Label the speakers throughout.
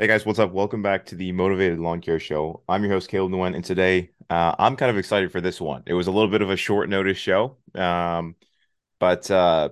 Speaker 1: Hey guys, what's up? Welcome back to the Mowtivated Lawn Care Show. I'm your host, Caleb Nguyen, and today uh, I'm kind of excited for this one. It was a little bit of a short notice show, um, but uh,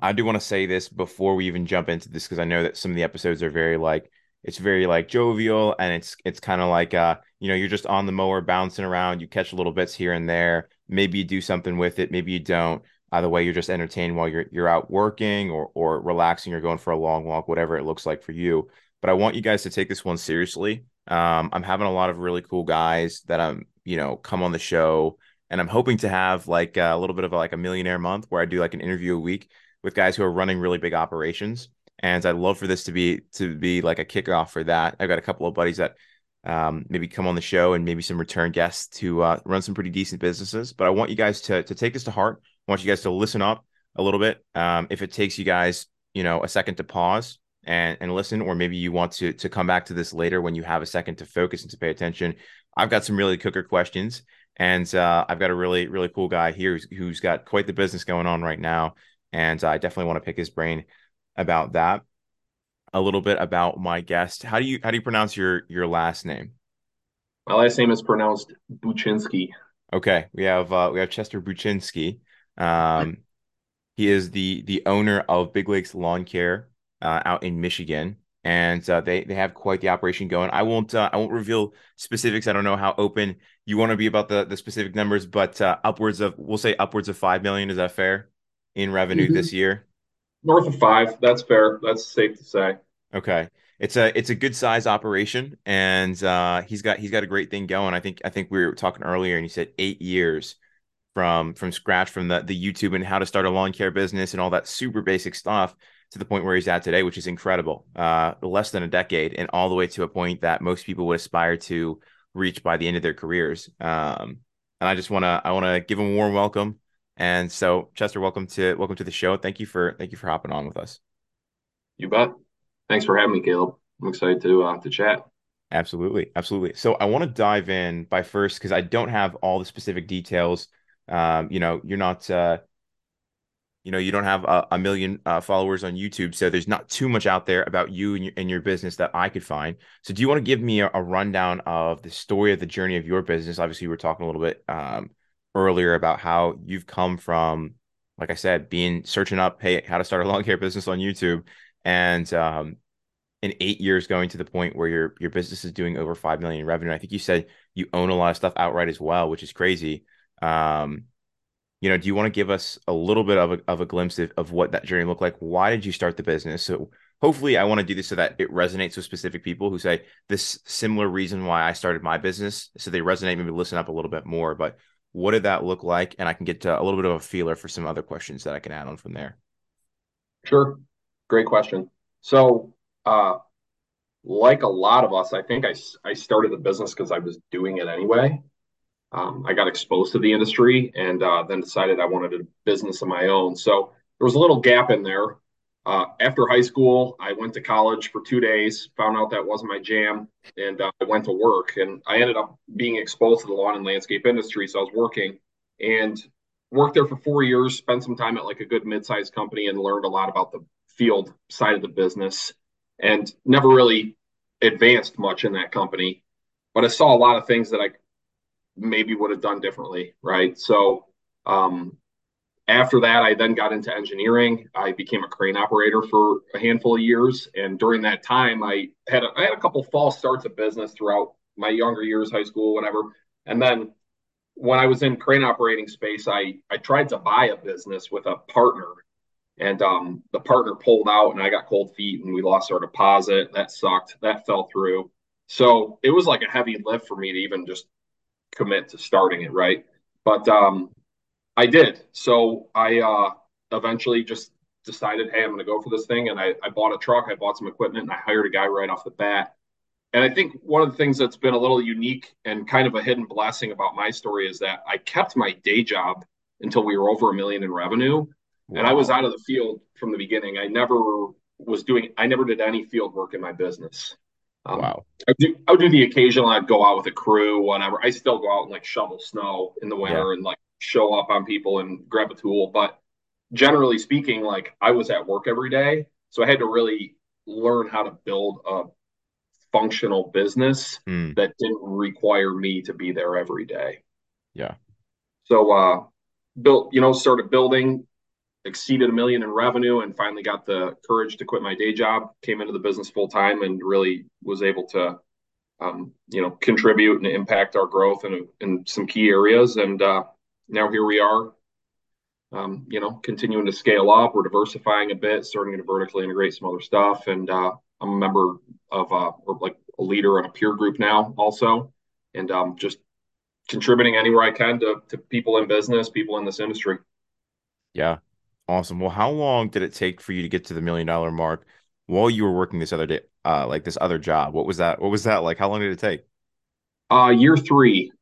Speaker 1: I do want to say this before we even jump into this because I know that some of the episodes are very like it's very like jovial and it's it's kind of like uh you know you're just on the mower bouncing around, you catch little bits here and there. Maybe you do something with it, maybe you don't. Either way, you're just entertained while you're you're out working or or relaxing or going for a long walk, whatever it looks like for you but I want you guys to take this one seriously. Um, I'm having a lot of really cool guys that I'm, you know, come on the show, and I'm hoping to have like a little bit of a, like a millionaire month where I do like an interview a week with guys who are running really big operations. And I'd love for this to be to be like a kickoff for that. I've got a couple of buddies that um, maybe come on the show and maybe some return guests to uh, run some pretty decent businesses. But I want you guys to to take this to heart. I want you guys to listen up a little bit. Um, if it takes you guys, you know, a second to pause and and listen or maybe you want to to come back to this later when you have a second to focus and to pay attention. I've got some really cooker questions and uh, i've got a really really cool guy here who's, who's got quite the business going on right now and i definitely want to pick his brain about that a little bit about my guest. How do you how do you pronounce your your last name?
Speaker 2: My last name is pronounced Buczynski
Speaker 1: okay we have uh we have chester Buczynski um he is the the owner of big lakes lawn care uh, out in Michigan, and uh, they they have quite the operation going. I won't uh, I won't reveal specifics. I don't know how open you want to be about the the specific numbers, but uh, upwards of we'll say upwards of five million. Is that fair in revenue mm-hmm. this year?
Speaker 2: North of five. That's fair. That's safe to say.
Speaker 1: Okay. It's a it's a good size operation, and uh, he's got he's got a great thing going. I think I think we were talking earlier, and he said eight years from from scratch from the the YouTube and how to start a lawn care business and all that super basic stuff to the point where he's at today, which is incredible. Uh, less than a decade, and all the way to a point that most people would aspire to reach by the end of their careers. Um, and I just want to I want to give him a warm welcome. And so, Chester, welcome to welcome to the show. Thank you for thank you for hopping on with us.
Speaker 2: You bet. Thanks for having me, Caleb. I'm excited to uh, to chat.
Speaker 1: Absolutely, absolutely. So I want to dive in by first because I don't have all the specific details. Um, you know, you're not uh, you know you don't have a, a million uh, followers on youtube so there's not too much out there about you and your, and your business that i could find. So do you want to give me a, a, rundown of the story of the journey of your business? Obviously we were talking a little bit um, earlier about how you've come from like i said being searching up hey how to start a lawn care business on youtube and um, in eight years going to the point where your your business is doing over five million in revenue. I think you said you own a lot of stuff outright as well which is crazy. Um, you know, do you want to give us a little bit of a, of a glimpse of, of what that journey looked like? Why did you start the business? So hopefully I want to do this so that it resonates with specific people who say this similar reason why I started my business. So they resonate, maybe listen up a little bit more, but what did that look like? And I can get a little bit of a feeler for some other questions that I can add on from there.
Speaker 2: Sure. Great question. So, uh, like a lot of us, I think I, I started the business because I was doing it anyway um, I got exposed to the industry and uh, then decided I wanted a business of my own. So there was a little gap in there. Uh, after high school, I went to college for two days, found out that wasn't my jam, and uh, I went to work. And I ended up being exposed to the lawn and landscape industry. So I was working and worked there for four years, spent some time at like a good mid-sized company and learned a lot about the field side of the business and never really advanced much in that company. But I saw a lot of things that I maybe would have done differently, right? So um, after that, I then got into engineering. I became a crane operator for a handful of years, and during that time, I had a, I had a couple false starts of business throughout my younger years, high school, whatever. And then when I was in crane operating space, I I tried to buy a business with a partner, and um, the partner pulled out, and I got cold feet, and we lost our deposit. That sucked. That fell through. So it was like a heavy lift for me to even just commit to starting it, right? But um, I did. So I uh, eventually just decided, hey, I'm going to go for this thing. And I, I bought a truck, I bought some equipment, and I hired a guy right off the bat. And I think one of the things that's been a little unique and kind of a hidden blessing about my story is that I kept my day job until we were over a million in revenue. Wow. And I was out of the field from the beginning. I never was doing, I never did any field work in my business.
Speaker 1: Um, wow.
Speaker 2: I would, do, I would do the occasional. I'd go out with a crew, whatever. I still go out and like shovel snow in the winter yeah. and like show up on people and grab a tool. But generally speaking, like I was at work every day, so I had to really learn how to build a functional business
Speaker 1: Mm,
Speaker 2: that didn't require me to be there every day.
Speaker 1: yeah.
Speaker 2: So uh built, you know, started building, exceeded a million in revenue and finally got the courage to quit my day job, came into the business full time and really was able to um, you know, contribute and impact our growth in in some key areas. And uh now here we are um, you know, continuing to scale up. We're diversifying a bit, starting to vertically integrate some other stuff. And uh, I'm a member of uh, or like a leader in a peer group now, also, and um, just contributing anywhere I can to to people in business, people in this industry.
Speaker 1: Yeah. Awesome. Well, how long did it take for you to get to the million dollar mark while you were working this other day, uh, like this other job? What was that? What was that like? How long did it take?
Speaker 2: Uh, year three,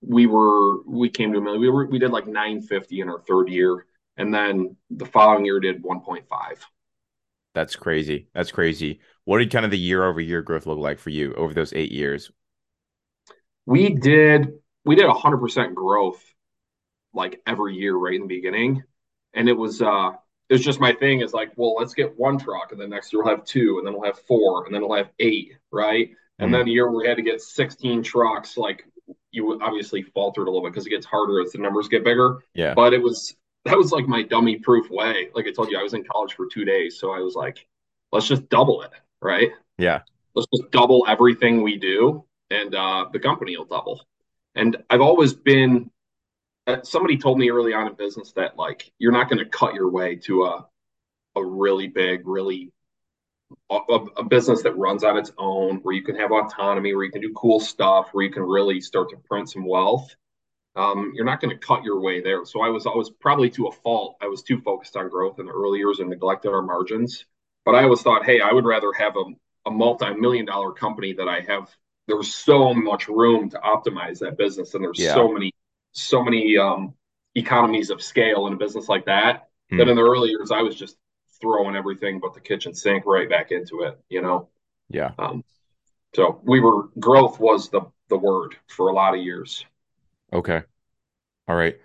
Speaker 2: we were we came to a million. We were we did like 950 in our third year, and then the following year did 1.5.
Speaker 1: That's crazy. That's crazy. What did kind of the year over year growth look like for you over those eight years?
Speaker 2: We did we did 100% growth like every year right in the beginning, and it was uh it was just my thing is like, well, let's get one truck, and then next year we'll have two, and then we'll have four, and then we'll have eight, right? And
Speaker 1: Mm,
Speaker 2: then the year we had to get 16 trucks, like you obviously faltered a little bit because it gets harder as the numbers get bigger.
Speaker 1: yeah.
Speaker 2: But it was that was like my dummy proof way. Like I told you, I was in college for two days, so I was like, let's just double it, right?
Speaker 1: Yeah.
Speaker 2: Let's just double everything we do, and uh, the company will double. And I've always been. Somebody told me early on in business that like you're not going to cut your way to a a really big, really a, a business that runs on its own, where you can have autonomy, where you can do cool stuff, where you can really start to print some wealth. Um, you're not going to cut your way there. So I was always probably to a fault. I was too focused on growth in the early years and neglected our margins. But I always thought, hey, I would rather have a, a multi-million dollar company that I have. There's so much room to optimize that business, and there's
Speaker 1: Yeah.
Speaker 2: so many, so many um, economies of scale in a business like that. That
Speaker 1: Mm,
Speaker 2: in the early years, I was just throwing everything but the kitchen sink right back into it. You know,
Speaker 1: yeah.
Speaker 2: um, so we were growth was the the word for a lot of years.
Speaker 1: Okay. All right.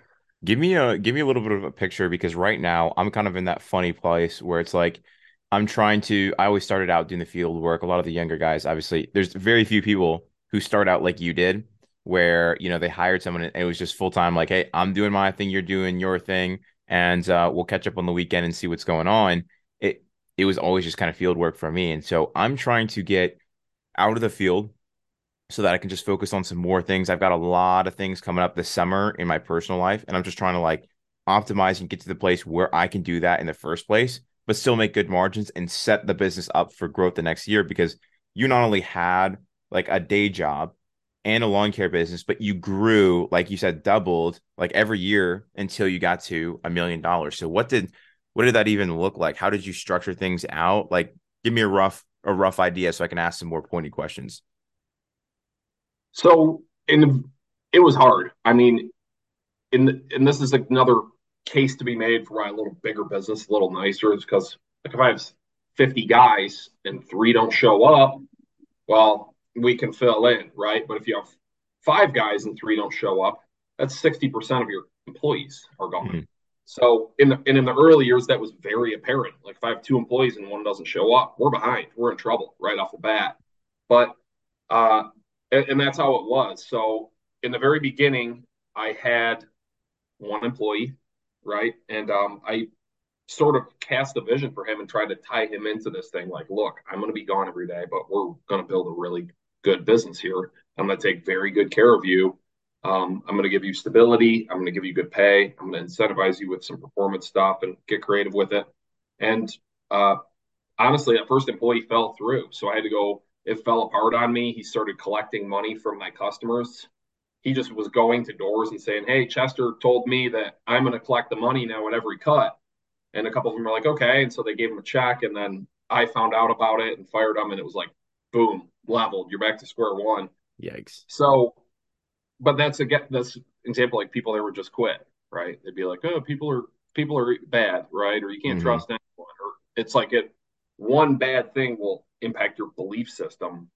Speaker 1: Give me a give me a little bit of a picture because right now I'm kind of in that funny place where it's like I'm trying to I always started out doing the field work. A lot of the younger guys, obviously, there's very few people who start out like you did, where you know they hired someone and it was just full time, like, hey, I'm doing my thing, you're doing your thing, and uh, we'll catch up on the weekend and see what's going on. It it was always just kind of field work for me. And so I'm trying to get out of the field so that I can just focus on some more things. I've got a lot of things coming up this summer in my personal life, and I'm just trying to like optimize and get to the place where I can do that in the first place, but still make good margins and set the business up for growth the next year because you not only had like a day job and a lawn care business, but you grew, like you said, doubled like every year until you got to a million dollars. So what did what did that even look like? How did you structure things out? Like give me a rough a rough idea so I can ask some more pointy questions.
Speaker 2: So in it was hard. I mean, in and this is another case to be made for a little bigger business, a little nicer, is because like if I have 50 guys and three don't show up, well, we can fill in, right? But if you have five guys and three don't show up, that's 60% of your employees are gone.
Speaker 1: Mhm.
Speaker 2: So in the and in the early years, that was very apparent. Like if I have two employees and one doesn't show up, we're behind. We're in trouble right off the bat. But uh, and, and that's how it was. So in the very beginning, I had one employee, right? And um, I sort of cast a vision for him and tried to tie him into this thing. Like, look, I'm going to be gone every day, but we're going to build a really good business here. I'm going to take very good care of you. Um, I'm going to give you stability. I'm going to give you good pay. I'm going to incentivize you with some performance stuff and get creative with it. And uh, honestly, that first employee fell through. So I had to go, it fell apart on me. He started collecting money from my customers. He just was going to doors and saying, Hey, Chester told me that I'm going to collect the money now at every cut. And a couple of them were like, okay. And so they gave him a check. And then I found out about it and fired him. And it was like, boom, leveled. You're back to square one.
Speaker 1: Yikes.
Speaker 2: So, but that's again this example like people that would just quit, right? They'd be like, oh, people are people are bad, right? Or you can't
Speaker 1: Mhm.
Speaker 2: trust anyone. Or it's like it one bad thing will impact your belief system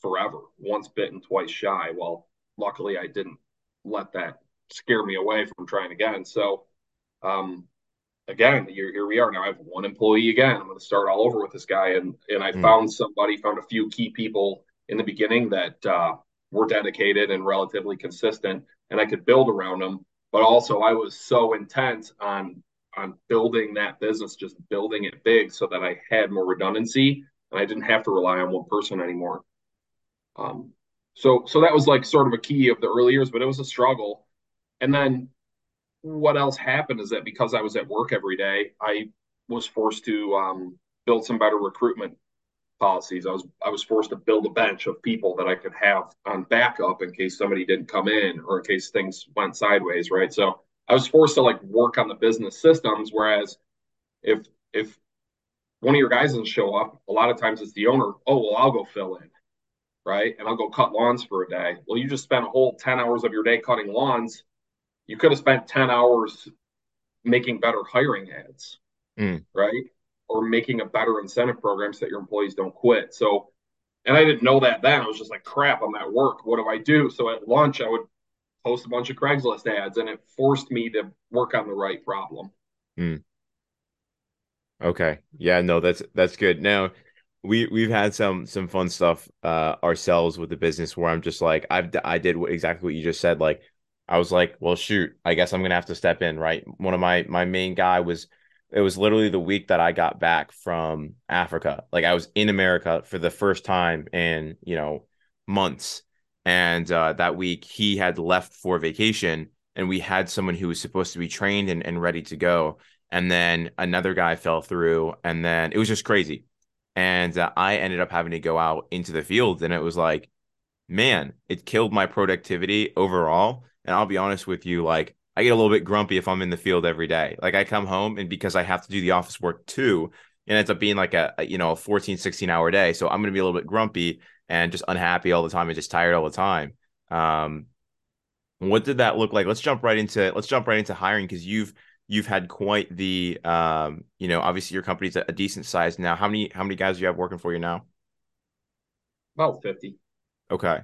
Speaker 2: forever. Once bitten, twice shy. Well, luckily I didn't let that scare me away from trying again. So, um, again, here, here we are now. I have one employee again. I'm going to start all over with this guy, and and I
Speaker 1: Mm.
Speaker 2: found somebody, found a few key people in the beginning that uh, were dedicated and relatively consistent, and I could build around them. But also, I was so intent on on building that business, just building it big, so that I had more redundancy and I didn't have to rely on one person anymore. Um, so so that was like sort of a key of the early years, but it was a struggle. And then what else happened is that because I was at work every day, I was forced to um, build some better recruitment policies. I was I was forced to build a bench of people that I could have on backup in case somebody didn't come in or in case things went sideways, right? So I was forced to like work on the business systems. Whereas if if one of your guys doesn't show up, a lot of times it's the owner. Oh well, I'll go fill in, right? And I'll go cut lawns for a day. Well, you just spent a whole ten hours of your day cutting lawns. You could have spent ten hours making better hiring ads,
Speaker 1: Mm.
Speaker 2: right? Or making a better incentive program so that your employees don't quit. So, and I didn't know that then. I was just like, crap, I'm at work. What do I do? So at lunch, I would post a bunch of Craigslist ads and it forced me to work on the right problem.
Speaker 1: Mm. Okay. Yeah, no, that's that's good. Now, we we've had some some fun stuff uh ourselves with the business where I'm just like I've I did what, exactly what you just said. Like I was like, well, shoot, I guess I'm gonna have to step in, right? One of my my main guy was it was literally the week that I got back from Africa. Like I was in America for the first time in, you know, months. And uh that week he had left for vacation and we had someone who was supposed to be trained and, and ready to go and then another guy fell through and then it was just crazy and uh, i ended up having to go out into the field and it was like man it killed my productivity overall and i'll be honest with you like i get a little bit grumpy if i'm in the field every day. Like i come home and because i have to do the office work too it ends up being like a, a you know a 14 16 hour day. So i'm going to be a little bit grumpy and just unhappy all the time and just tired all the time. Um what did that look like? Let's jump right into let's jump right into hiring because you've you've had quite the um you know obviously your company's a, a decent size now. How many how many guys do you have working for you now?
Speaker 2: About 50.
Speaker 1: okay.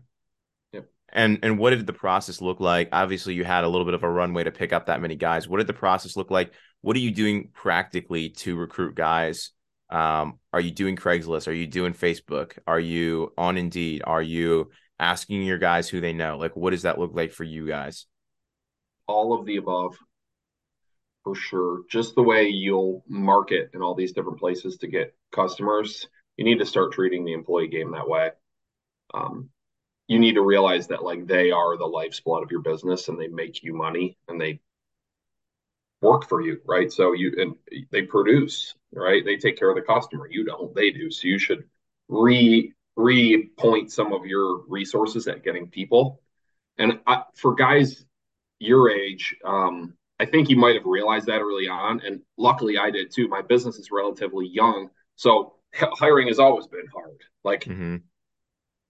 Speaker 1: And and what did the process look like? Obviously you had a little bit of a runway to pick up that many guys. What did the process look like? What are you doing practically to recruit guys? Um are you doing craigslist? Are you doing facebook? Are you on indeed? Are you asking your guys who they know? Like what does that look like for you guys?
Speaker 2: All of the above, for sure. Just the way you'll market in all these different places to get customers, you need to start treating the employee game that way. Um, you need to realize that like they are the life's blood of your business and they make you money and they work for you, right? So you and they produce, right? They take care of the customer. You don't, they do. So you should re re-point some of your resources at getting people. And I, for guys your age, um, I think you might have realized that early on, and luckily I did too. My business is relatively young, so hiring has always been hard. Like
Speaker 1: mm-hmm.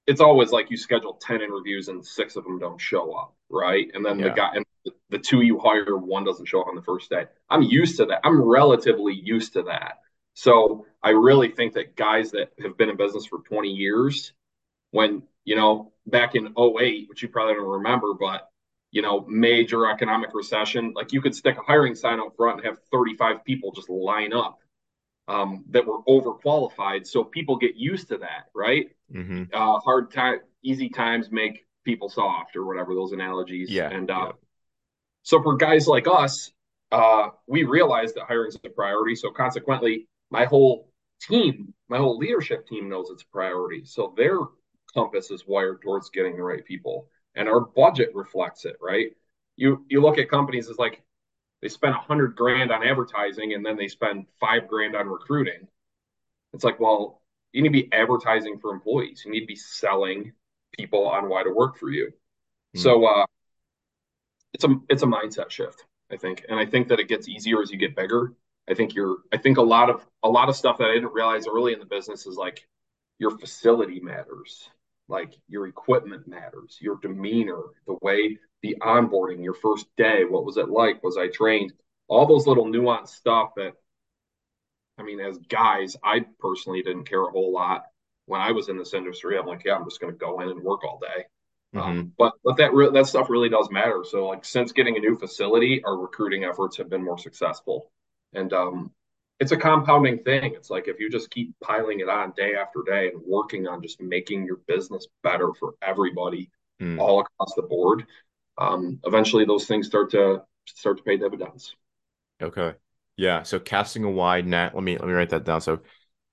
Speaker 2: It's always like you schedule 10 interviews and six of them don't show up, right? And then
Speaker 1: Yeah.
Speaker 2: the guy and the two you hire, one doesn't show up on the first day. I'm used to that. I'm relatively used to that. So I really think that guys that have been in business for 20 years, when, you know, back in 08, which you probably don't remember, but you know, major economic recession, like you could stick a hiring sign out front and have 35 people just line up um, that were overqualified. So people get used to that, right?
Speaker 1: Mm-hmm.
Speaker 2: uh, hard time, easy times make people soft, or whatever those analogies.
Speaker 1: Yeah,
Speaker 2: And uh,
Speaker 1: yeah.
Speaker 2: so for guys like us, uh, we realize that hiring is a priority. So consequently, my whole team, my whole leadership team knows it's a priority. So their compass is wired towards getting the right people, and our budget reflects it, right? You you look at companies as like they spend a hundred grand on advertising and then they spend five grand on recruiting. It's like, well, you need to be advertising for employees. You need to be selling people on why to work for you.
Speaker 1: Mm.
Speaker 2: So uh, it's a it's a mindset shift, I think, and I think that it gets easier as you get bigger. I think you're I think a lot of a lot of stuff that I didn't realize early in the business is like your facility matters, like your equipment matters, your demeanor, the way the onboarding, your first day, what was it like? Was I trained? All those little nuanced stuff that I mean, as guys, I personally didn't care a whole lot when I was in this industry. I'm like, yeah, I'm just going to go in and work all day.
Speaker 1: Mm-hmm.
Speaker 2: Um, but but that re- that stuff really does matter. So like since getting a new facility, our recruiting efforts have been more successful. And um, it's a compounding thing. It's like if you just keep piling it on day after day and working on just making your business better for everybody mm. all across the board, um, eventually those things start to start to pay dividends.
Speaker 1: Okay. Yeah. So casting a wide net. Let me let me write that down. So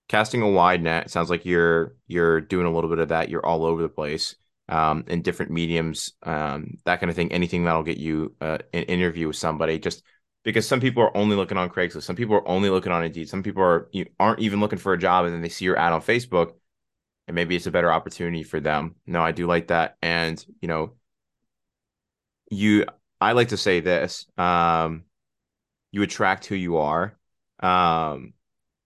Speaker 1: casting a wide net. sounds like you're you're doing a little bit of that. You're all over the place um, in different mediums, um, that kind of thing. Anything that'll get you uh, an interview with somebody. Just because some people are only looking on Craigslist, some people are only looking on Indeed, some people are you aren't even looking for a job, and then they see your ad on Facebook, and maybe it's a better opportunity for them. No, I do like that, and you know, you. I like to say this. Um, you attract who you are. Um,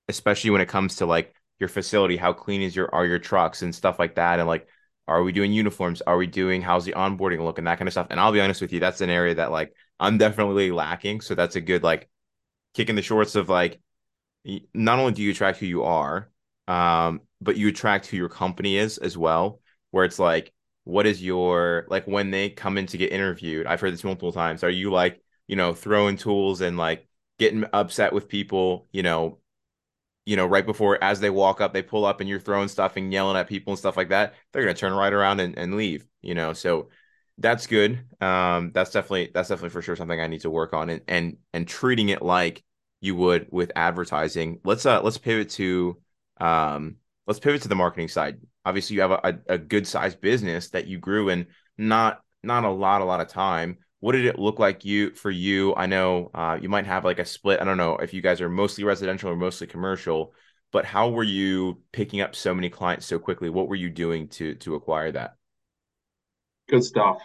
Speaker 1: especially when it comes to like your facility, how clean is your are your trucks and stuff like that, and like are we doing uniforms? Are we doing how's the onboarding look and that kind of stuff? And I'll be honest with you, that's an area that like I'm definitely lacking. So that's a good like kick in the shorts of like not only do you attract who you are, um, but you attract who your company is as well. Where it's like, what is your like when they come in to get interviewed? I've heard this multiple times. Are you like, you know, throwing tools and like getting upset with people, you know, you know, right before as they walk up, they pull up and you're throwing stuff and yelling at people and stuff like that, they're gonna turn right around and, and leave, you know. So that's good. Um, that's definitely that's definitely for sure something I need to work on and and and treating it like you would with advertising. Let's uh let's pivot to um let's pivot to the marketing side. Obviously, you have a, a, good sized business that you grew in not not a lot a lot of time what did it look like you for you? I know uh, you might have like a split. I don't know if you guys are mostly residential or mostly commercial, but how were you picking up so many clients so quickly? What were you doing to to acquire that?
Speaker 2: Good stuff.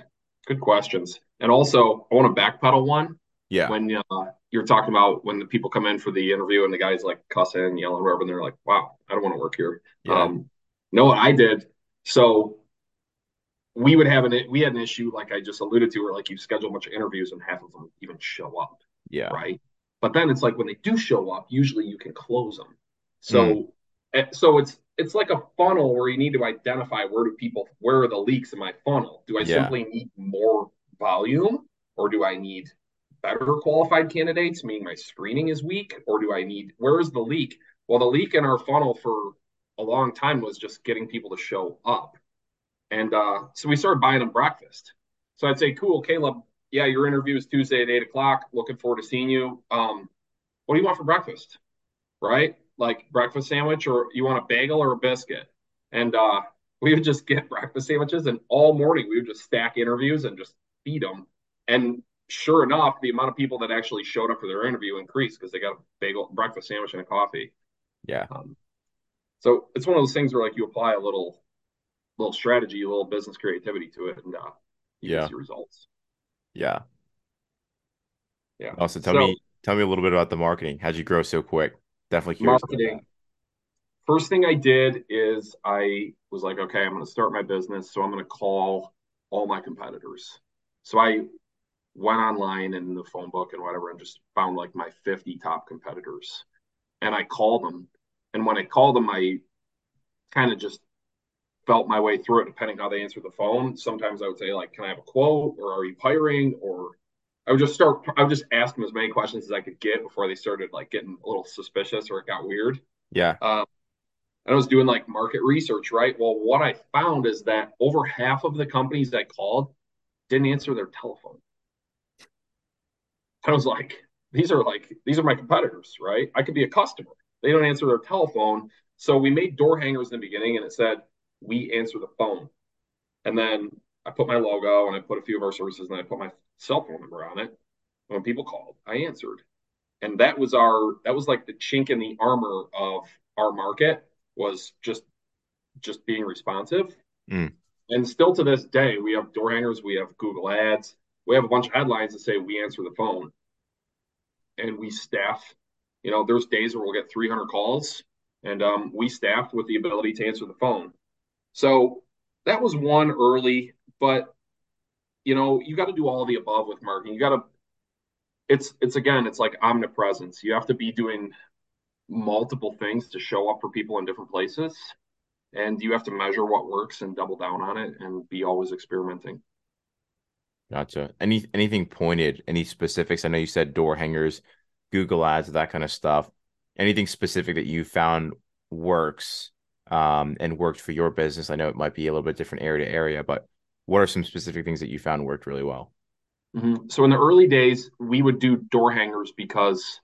Speaker 2: Good questions. And also, I want to backpedal one.
Speaker 1: Yeah.
Speaker 2: When uh, you're talking about when the people come in for the interview and the guy's like cussing, yelling, whatever, and they're like, "Wow, I don't want to work here." Yeah. Um, what I did? So we would have an we had an issue like I just alluded to, where like you schedule a bunch of interviews and half of them even show up.
Speaker 1: Yeah.
Speaker 2: Right. But then it's like when they do show up, usually you can close them. So mm. so it's it's like a funnel where you need to identify where do people where are the leaks in my funnel? Do I yeah. simply need more volume or do I need better qualified candidates, meaning my screening is weak, or do I need where is the leak? Well, the leak in our funnel for a long time was just getting people to show up. And uh, so we started buying them breakfast. So I'd say, cool, Caleb, yeah, your interview is Tuesday at eight o'clock. Looking forward to seeing you. Um, what do you want for breakfast? Right? Like breakfast sandwich, or you want a bagel or a biscuit? And uh, we would just get breakfast sandwiches, and all morning we would just stack interviews and just feed them. And sure enough, the amount of people that actually showed up for their interview increased because they got a bagel, breakfast sandwich, and a coffee.
Speaker 1: Yeah. Um,
Speaker 2: so it's one of those things where like you apply a little little strategy, a little business creativity to it, and uh, you
Speaker 1: yeah.
Speaker 2: see results.
Speaker 1: Yeah.
Speaker 2: Yeah.
Speaker 1: Also, tell so, me tell me a little bit about the marketing. How'd you grow so quick? Definitely curious. Marketing.
Speaker 2: First thing I did is I was like, okay, I'm going to start my business, so I'm going to call all my competitors. So I went online in the phone book and whatever, and just found like my 50 top competitors, and I called them. And when I called them, I kind of just felt my way through it depending how they answered the phone. Sometimes I would say like, "Can I have a quote?" or "Are you hiring?" or I would just start. I would just ask them as many questions as I could get before they started like getting a little suspicious or it got weird.
Speaker 1: Yeah.
Speaker 2: Um, and I was doing like market research, right? Well, what I found is that over half of the companies I called didn't answer their telephone. I was like, these are like these are my competitors, right? I could be a customer. They don't answer their telephone. So we made door hangers in the beginning, and it said we answer the phone. And then I put my logo and I put a few of our services and I put my cell phone number on it. When people called, I answered. And that was our that was like the chink in the armor of our market was just just being responsive.
Speaker 1: Mm.
Speaker 2: And still to this day, we have door hangers, we have Google ads, we have a bunch of headlines that say we answer the phone. And we staff, you know, there's days where we'll get 300 calls and um, we staff with the ability to answer the phone. So that was one early, but you know, you got to do all the above with marketing. You got to it's it's again, it's like omnipresence. You have to be doing multiple things to show up for people in different places and you have to measure what works and double down on it and be always experimenting.
Speaker 1: Gotcha. Any anything pointed, any specifics? I know you said door hangers, Google ads, that kind of stuff. Anything specific that you found works um, and worked for your business? I know it might be a little bit different area to area, but what are some specific things that you found worked really well?
Speaker 2: Mm-hmm. So in the early days, we would do door hangers because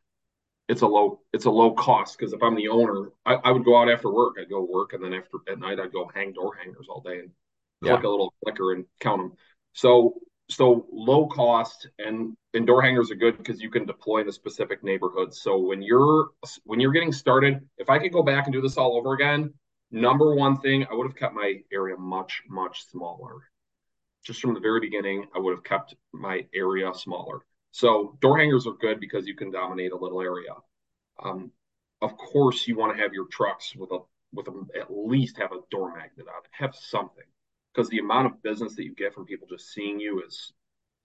Speaker 2: it's a low it's a low cost. Because if I'm the owner, I, I, would go out after work. I'd go work, and then after at night, I'd go hang door hangers all day and click yeah. a little clicker and count them. So so low cost and and door hangers are good because you can deploy in a specific neighborhood. So when you're when you're getting started, if I could go back and do this all over again, number one thing I would have kept my area much much smaller. Just from the very beginning, I would have kept my area smaller. So door hangers are good because you can dominate a little area. Um, of course, you want to have your trucks with a with a, at least have a door magnet on it, have something because the amount of business that you get from people just seeing you is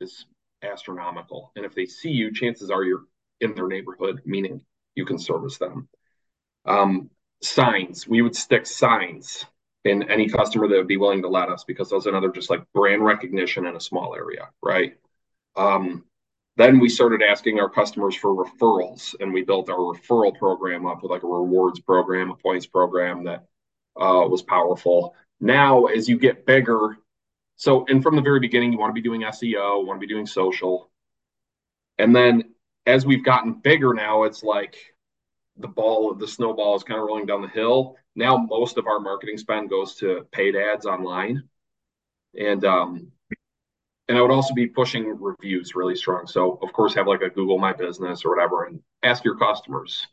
Speaker 2: is astronomical. And if they see you, chances are you're in their neighborhood, meaning you can service them. Um, signs, we would stick signs in any customer that would be willing to let us because those another just like brand recognition in a small area, right? Um, then we started asking our customers for referrals and we built our referral program up with like a rewards program, a points program that uh, was powerful. Now, as you get bigger, so and from the very beginning, you want to be doing SEO, want to be doing social. And then as we've gotten bigger now, it's like the ball, the snowball is kind of rolling down the hill. Now most of our marketing spend goes to paid ads online. And um and I would also be pushing reviews really strong. So of course have like a Google My Business or whatever and ask your customers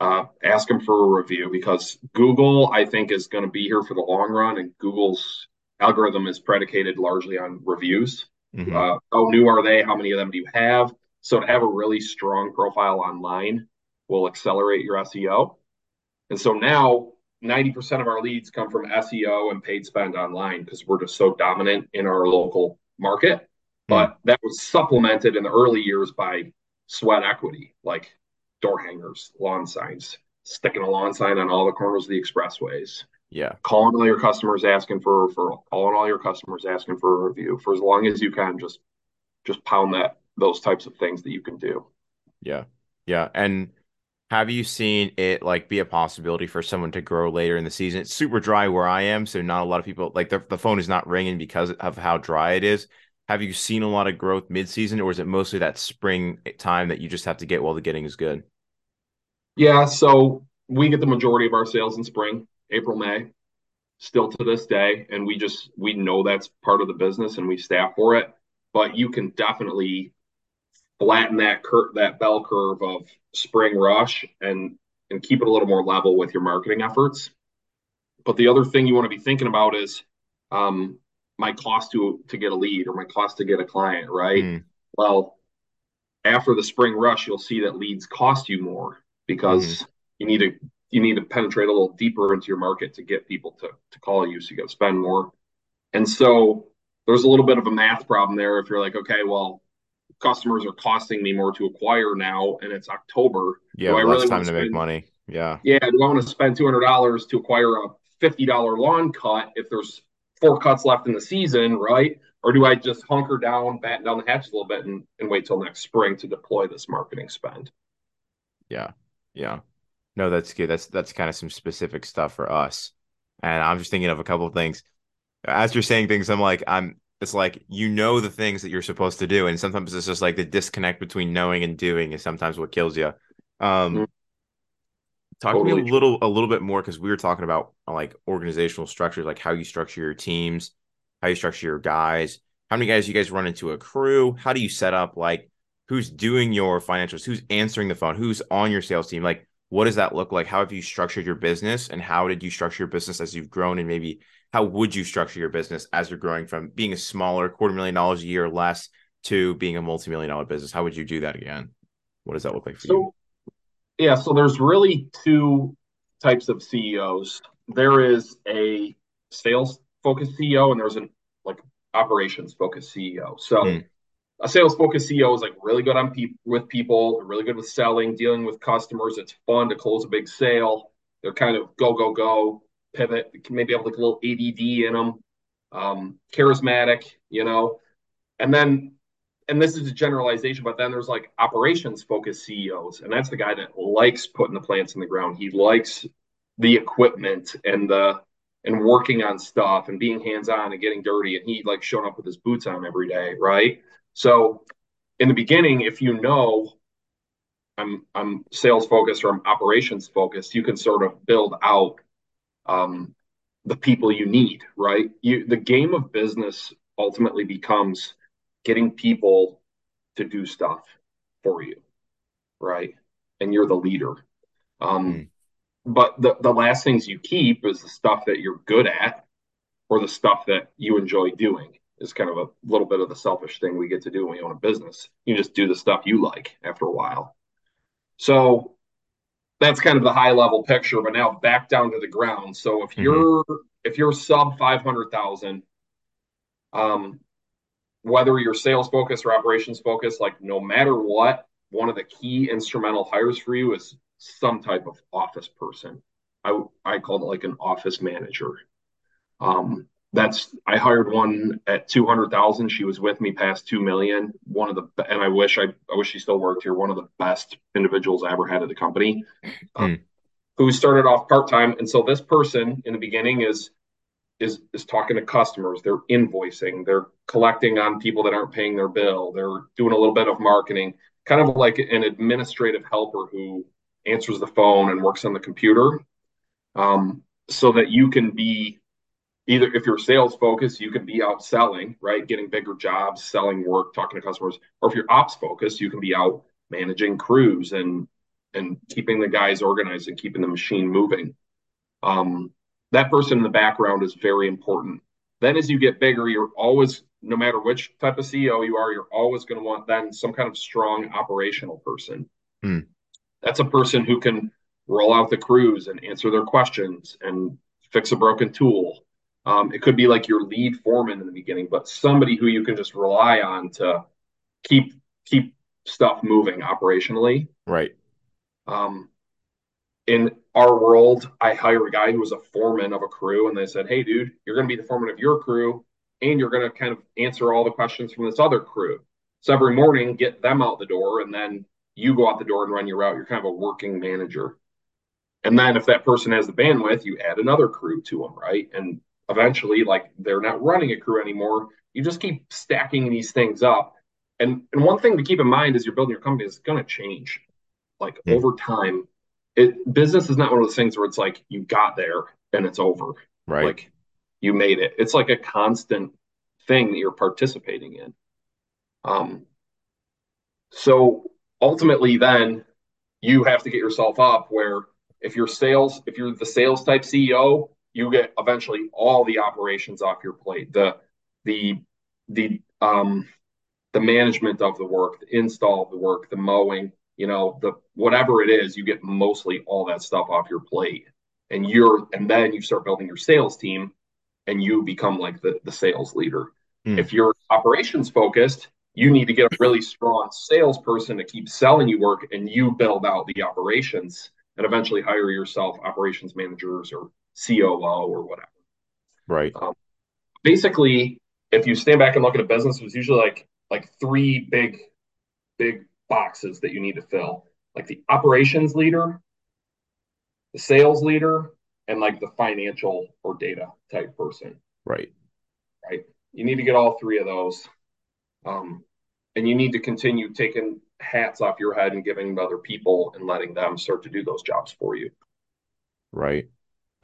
Speaker 2: uh, ask them for a review because Google, I think, is going to be here for the long run, and Google's algorithm is predicated largely on reviews. Mm-hmm. Uh, how new are they? How many of them do you have? So to have a really strong profile online will accelerate your SEO. And so now 90% of our leads come from SEO and paid spend online because we're just so dominant in our local market. Mm-hmm. But that was supplemented in the early years by sweat equity. Like door hangers, lawn signs, sticking a lawn sign on all the corners of the expressways.
Speaker 1: Yeah.
Speaker 2: Calling all your customers asking for a referral, calling all your customers asking for a review for as long as you can, just just pound that those types of things that you can do.
Speaker 1: Yeah. Yeah. And have you seen it like be a possibility for someone to grow later in the season? It's super dry where I am, so not a lot of people like the, the phone is not ringing because of how dry it is. Have you seen a lot of growth mid-season, or is it mostly that spring time that you just have to get while the getting is good?
Speaker 2: Yeah, so we get the majority of our sales in spring, April, May, still to this day, and we just we know that's part of the business and we staff for it. But you can definitely flatten that cur- that bell curve of spring rush and and keep it a little more level with your marketing efforts. But the other thing you want to be thinking about is um, my cost to to get a lead or my cost to get a client, right? Mm. Well, after the spring rush, you'll see that leads cost you more because mm. you need to you need to penetrate a little deeper into your market to get people to to call you. So you got to spend more. And so there's a little bit of a math problem there. If you're like, okay, well, customers are costing me more to acquire now, and it's October.
Speaker 1: Yeah, well, really time to spend, make money. Yeah.
Speaker 2: Yeah. Do I want to spend two hundred dollars to acquire a fifty dollar lawn cut if there's four cuts left in the season, right? Or do I just hunker down, batten down the hatches a little bit and, and wait till next spring to deploy this marketing spend?
Speaker 1: Yeah. Yeah. No, that's good. That's that's kind of some specific stuff for us. And I'm just thinking of a couple of things. As you're saying things, I'm like, I'm it's like you know the things that you're supposed to do. And sometimes it's just like the disconnect between knowing and doing is sometimes what kills you. Um mm-hmm. Talk totally to me a little a little bit more because we were talking about like organizational structures, like how you structure your teams, how you structure your guys, how many guys you guys run into a crew, how do you set up like who's doing your financials, who's answering the phone, who's on your sales team, like what does that look like? How have you structured your business and how did you structure your business as you've grown and maybe how would you structure your business as you're growing from being a smaller quarter million dollars a year or less to being a multi-million dollar business? How would you do that again? What does that look like for so, you?
Speaker 2: Yeah, so there's really two types of CEOs. There is a sales focused CEO and there's an like operations focused CEO. So mm. a sales focused CEO is like really good on people with people, really good with selling, dealing with customers. It's fun to close a big sale. They're kind of go go go pivot. Maybe have like a little ADD in them. Um, charismatic, you know. And then and this is a generalization, but then there's like operations focused CEOs, and that's the guy that likes putting the plants in the ground. He likes the equipment and the and working on stuff and being hands on and getting dirty, and he like showing up with his boots on every day, right? So in the beginning, if you know I'm I'm sales focused or I'm operations focused, you can sort of build out um, the people you need, right? You the game of business ultimately becomes getting people to do stuff for you, right? And you're the leader. Um, mm. But the, the last things you keep is the stuff that you're good at or the stuff that you enjoy doing is kind of a little bit of the selfish thing we get to do when we own a business. You just do the stuff you like after a while. So that's kind of the high level picture, but now back down to the ground. So if mm-hmm. you're if you're sub five hundred thousand, um, whether you're sales focused or operations focused, like no matter what, one of the key instrumental hires for you is some type of office person. I I called it like an office manager. Um, that's I hired one at two hundred thousand. She was with me past two million. One of the and I wish I I wish she still worked here. One of the best individuals I ever had at the company, mm. who started off part time. And so this person in the beginning is is is talking to customers. They're invoicing. They're collecting on people that aren't paying their bill. They're doing a little bit of marketing, kind of like an administrative helper who answers the phone and works on the computer, um, so that you can be either if you're sales focused, you can be out selling, right, getting bigger jobs, selling work, talking to customers, or if you're ops focused, you can be out managing crews and and keeping the guys organized and keeping the machine moving. Um, that person in the background is very important. Then as you get bigger, you're always, no matter which type of CEO you are, you're always going to want then some kind of strong operational person. Hmm. That's a person who can roll out the crews and answer their questions and fix a broken tool. Um, it could be like your lead foreman in the beginning, but somebody who you can just rely on to keep keep stuff moving operationally.
Speaker 1: Right.
Speaker 2: Um, in our world, I hire a guy who was a foreman of a crew, and they said, "Hey, dude, you're going to be the foreman of your crew, and you're going to kind of answer all the questions from this other crew." So every morning, get them out the door, and then you go out the door and run your route. You're kind of a working manager. And then if that person has the bandwidth, you add another crew to them, right? And eventually, like they're not running a crew anymore. You just keep stacking these things up. And and one thing to keep in mind as you're building your company is going to change. Like mm. over time, it business is not one of those things where it's like you got there and it's over.
Speaker 1: Right.
Speaker 2: Like you made it. It's like a constant thing that you're participating in. Um so ultimately then you have to get yourself up where if you're sales, if you're the sales type CEO, you get eventually all the operations off your plate. The the the um the management of the work, the install of the work, the mowing, you know, the whatever it is, you get mostly all that stuff off your plate. And you're and then you start building your sales team and you become like the, the sales leader. Mm. If you're operations focused, you need to get a really strong salesperson to keep selling you work and you build out the operations and eventually hire yourself operations managers or COO or whatever.
Speaker 1: Right. Um,
Speaker 2: basically, if you stand back and look at a business, it's usually like like three big big boxes that you need to fill. Like the operations leader the sales leader and like the financial or data type person.
Speaker 1: Right.
Speaker 2: Right? You need to get all three of those. Um, and you need to continue taking hats off your head and giving to other people and letting them start to do those jobs for you.
Speaker 1: Right.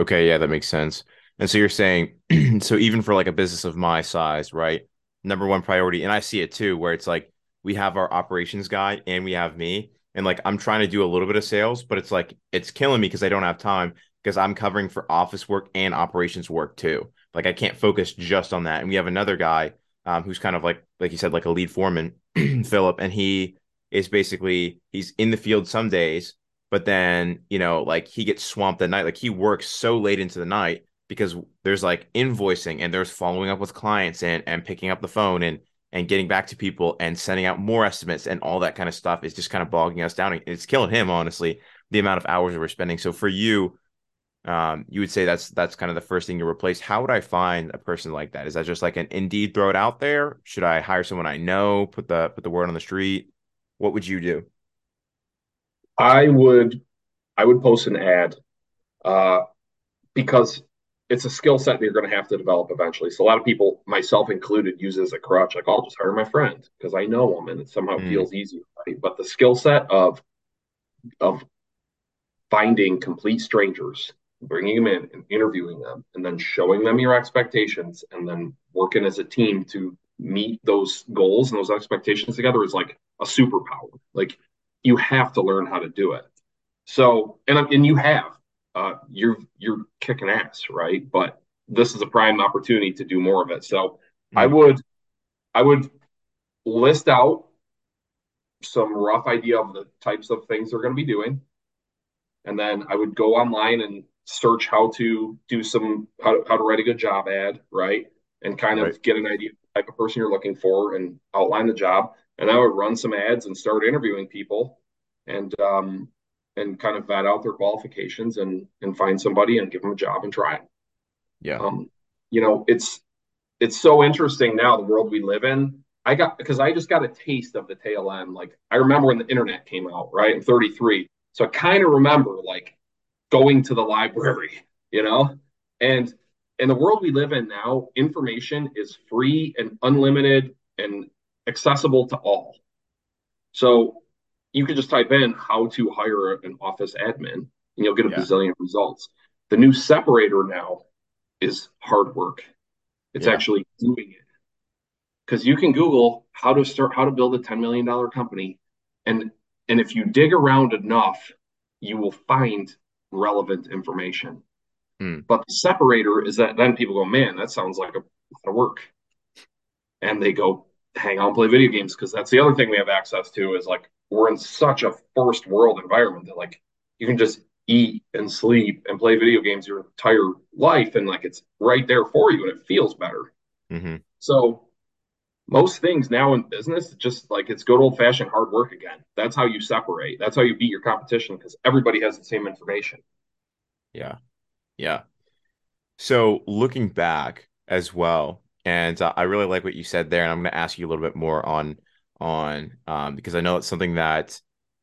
Speaker 1: Okay yeah that makes sense. And so you're saying so even for like a business of my size right number one priority and i see it too where it's like we have our operations guy and we have me. And like I'm trying to do a little bit of sales, but it's like it's killing me because I don't have time because I'm covering for office work and operations work too. Like I can't focus just on that. And we have another guy um, who's kind of like like you said, like a lead foreman, Philip, and he is basically he's in the field some days, but then you know like he gets swamped at night. Like he works so late into the night because there's like invoicing and there's following up with clients and and picking up the phone and and getting back to people and sending out more estimates and all that kind of stuff is just kind of bogging us down. It's killing him, honestly, the amount of hours that we're spending. So for you, um, you would say that's that's kind of the first thing you replace. How would I find a person like that? Is that just like an Indeed throw it out there? Should I hire someone I know? Put the put the word on the street? What would you do?
Speaker 2: I would I would post an ad uh, because it's a skill set that you're going to have to develop eventually. So a lot of people, myself included, use it as a crutch. Like, I'll just hire my friend because I know them, and it somehow mm. feels easier. Right? But the skill set of of finding complete strangers, bringing them in and interviewing them, and then showing them your expectations, and then working as a team to meet those goals and those expectations together is like a superpower. Like you have to learn how to do it. So, and and you have, uh, you're you're kicking ass, right? But this is a prime opportunity to do more of it. So, mm-hmm. I would, I would list out some rough idea of the types of things they're going to be doing, and then I would go online and search how to do some how to, how to write a good job ad, right? And kind of right. get an idea of the type of person you're looking for and outline the job. And I would run some ads and start interviewing people and um, and kind of vet out their qualifications and and find somebody and give them a job and try it.
Speaker 1: Yeah.
Speaker 2: Um, you know, it's it's so interesting now the world we live in. I got because I just got a taste of the tail end. Like I remember when the internet came out, right? I'm 33. So I kind of remember like going to the library, you know? And in the world we live in now, information is free and unlimited and accessible to all. So you can just type in how to hire an office admin and you'll get a yeah. bazillion results. The new separator now is hard work. It's yeah. actually doing it. Because you can Google how to start how to build a $10 million company. And and if you dig around enough, you will find relevant information. Hmm. But the separator is that then people go, man, that sounds like a lot of work. And they go hang out and play video games because that's the other thing we have access to is like we're in such a first world environment that like you can just eat and sleep and play video games your entire life and like it's right there for you and it feels better. Mm-hmm. so most things now in business just like it's good old fashioned hard work again. That's how you separate. That's how you beat your competition because everybody has the same information.
Speaker 1: Yeah. Yeah. So looking back as well and uh, i really like what you said there and i'm going to ask you a little bit more on on um, because I know it's something that,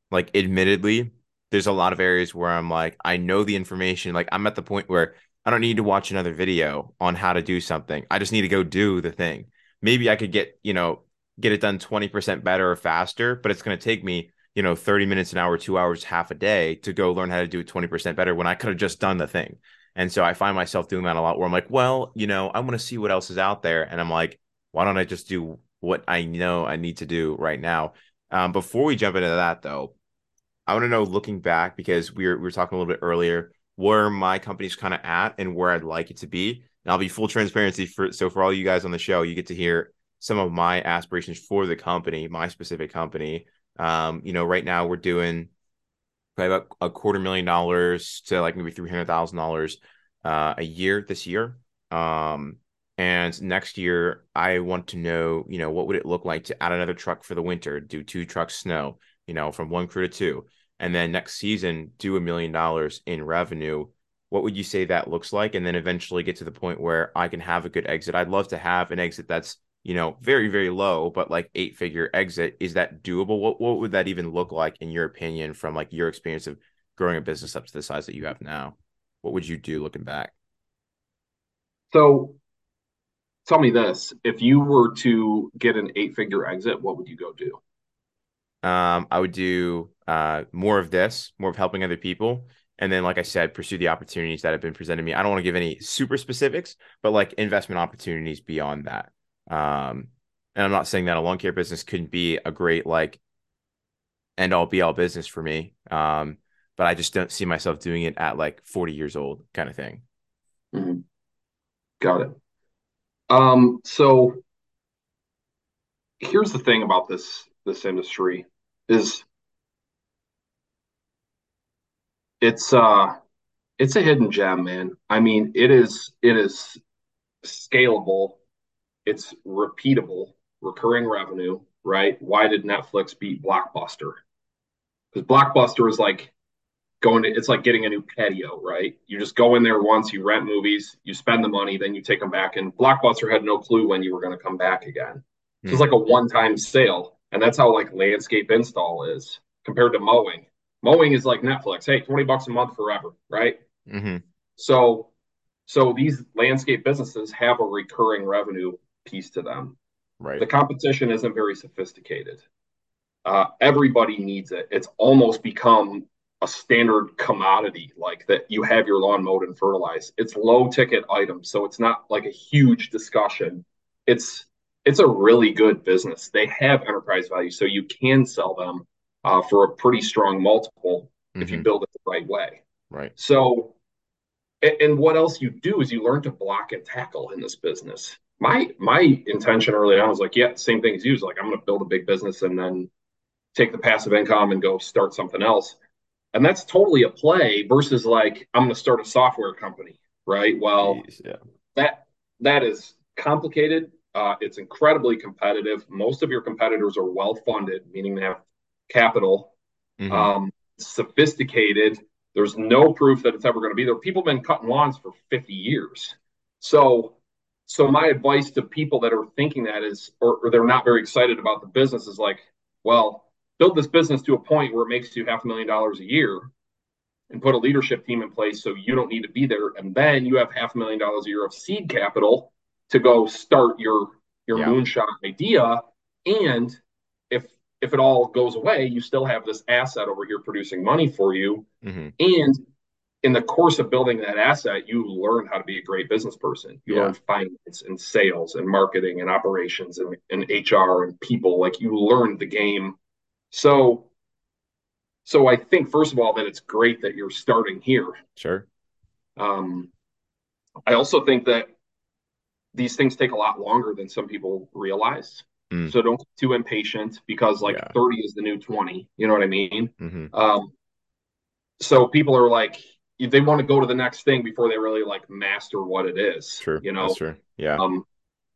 Speaker 1: like, admittedly, there's a lot of areas where I'm like, I know the information. Like, I'm at the point where I don't need to watch another video on how to do something. I just need to go do the thing. Maybe I could get, you know, get it done 20% better or faster, but it's going to take me, you know, 30 minutes an hour, two hours, half a day to go learn how to do it 20% better when I could have just done the thing. And so I find myself doing that a lot where I'm like, well, you know, I want to see what else is out there. And I'm like, why don't I just do what I know I need to do right now. Um, before we jump into that, though, I want to know looking back because we were we were talking a little bit earlier where my company's kind of at and where I'd like it to be. And I'll be full transparency for so for all you guys on the show, you get to hear some of my aspirations for the company, my specific company. Um, you know, right now we're doing probably about a quarter million dollars to like maybe three hundred thousand uh, dollars a year this year. Um, and next year, I want to know, you know, what would it look like to add another truck for the winter, do two trucks snow, you know, from one crew to two, and then next season do a million dollars in revenue. What would you say that looks like? And then eventually get to the point where I can have a good exit. I'd love to have an exit that's, you know, very, very low, but like eight figure exit. Is that doable? What what would that even look like in your opinion from like your experience of growing a business up to the size that you have now? What would you do looking back?
Speaker 2: So tell me this if you were to get an eight figure exit what would you go do?
Speaker 1: Um i would do uh more of this more of helping other people and then like i said pursue the opportunities that have been presented to me. I don't want to give any super specifics but like investment opportunities beyond that. Um and i'm not saying that a lawn care business couldn't be a great like end all be all business for me um but i just don't see myself doing it at like 40 years old kind of thing.
Speaker 2: Mm-hmm. got it um, so here's the thing about this this industry is it's uh it's a hidden gem, man. I mean, it is it is scalable, it's repeatable, recurring revenue, right? Why did Netflix beat Blockbuster? Because Blockbuster is like going to it's like getting a new patio, right? You just go in there once, you rent movies, you spend the money, then you take them back. And Blockbuster had no clue when you were going to come back again. So mm. it's like a one-time sale. And that's how like landscape install is compared to mowing. Mowing is like Netflix. Hey, 20 bucks a month forever, right?
Speaker 1: Mm-hmm.
Speaker 2: So so these landscape businesses have a recurring revenue piece to them.
Speaker 1: Right.
Speaker 2: The competition isn't very sophisticated. Uh, everybody needs it. It's almost become a standard commodity, like that you have your lawn mowed and fertilized. It's low ticket items, so it's not like a huge discussion. It's it's a really good business. They have enterprise value, so you can sell them uh, for a pretty strong multiple mm-hmm. if you mm-hmm. build it the right way.
Speaker 1: Right.
Speaker 2: So, and what else you do is you learn to block and tackle in this business. My my intention early on was like, yeah, same thing as you. Like I'm going to build a big business and then take the passive income and go start something else. And that's totally a play versus like I'm going to start a software company, right? Well, Jeez, yeah. that that is complicated. Uh, it's incredibly competitive. Most of your competitors are well funded, meaning they have capital, mm-hmm. um, sophisticated. There's no proof that it's ever going to be there. People have been cutting lawns for 50 years. So, so my advice to people that are thinking that is, or, or they're not very excited about the business is like, well, build this business to a point where it makes you half a million dollars a year and put a leadership team in place so you don't need to be there. And then you have half a million dollars a year of seed capital to go start your your yeah. moonshot idea. And if if it all goes away, you still have this asset over here producing money for you. Mm-hmm. And in the course of building that asset, you learn how to be a great business person. You yeah. learn finance and sales and marketing and operations and, and HR and people. Like you learn the game so, so I think first of all that it's great that you're starting here.
Speaker 1: Sure.
Speaker 2: Um, I also think that these things take a lot longer than some people realize. Mm. So don't get too impatient because like yeah. 30 is the new 20. You know what I mean? Mm-hmm. Um, so people are like, they want to go to the next thing before they really like master what it is.
Speaker 1: True.
Speaker 2: You know?
Speaker 1: That's true. Yeah.
Speaker 2: Um,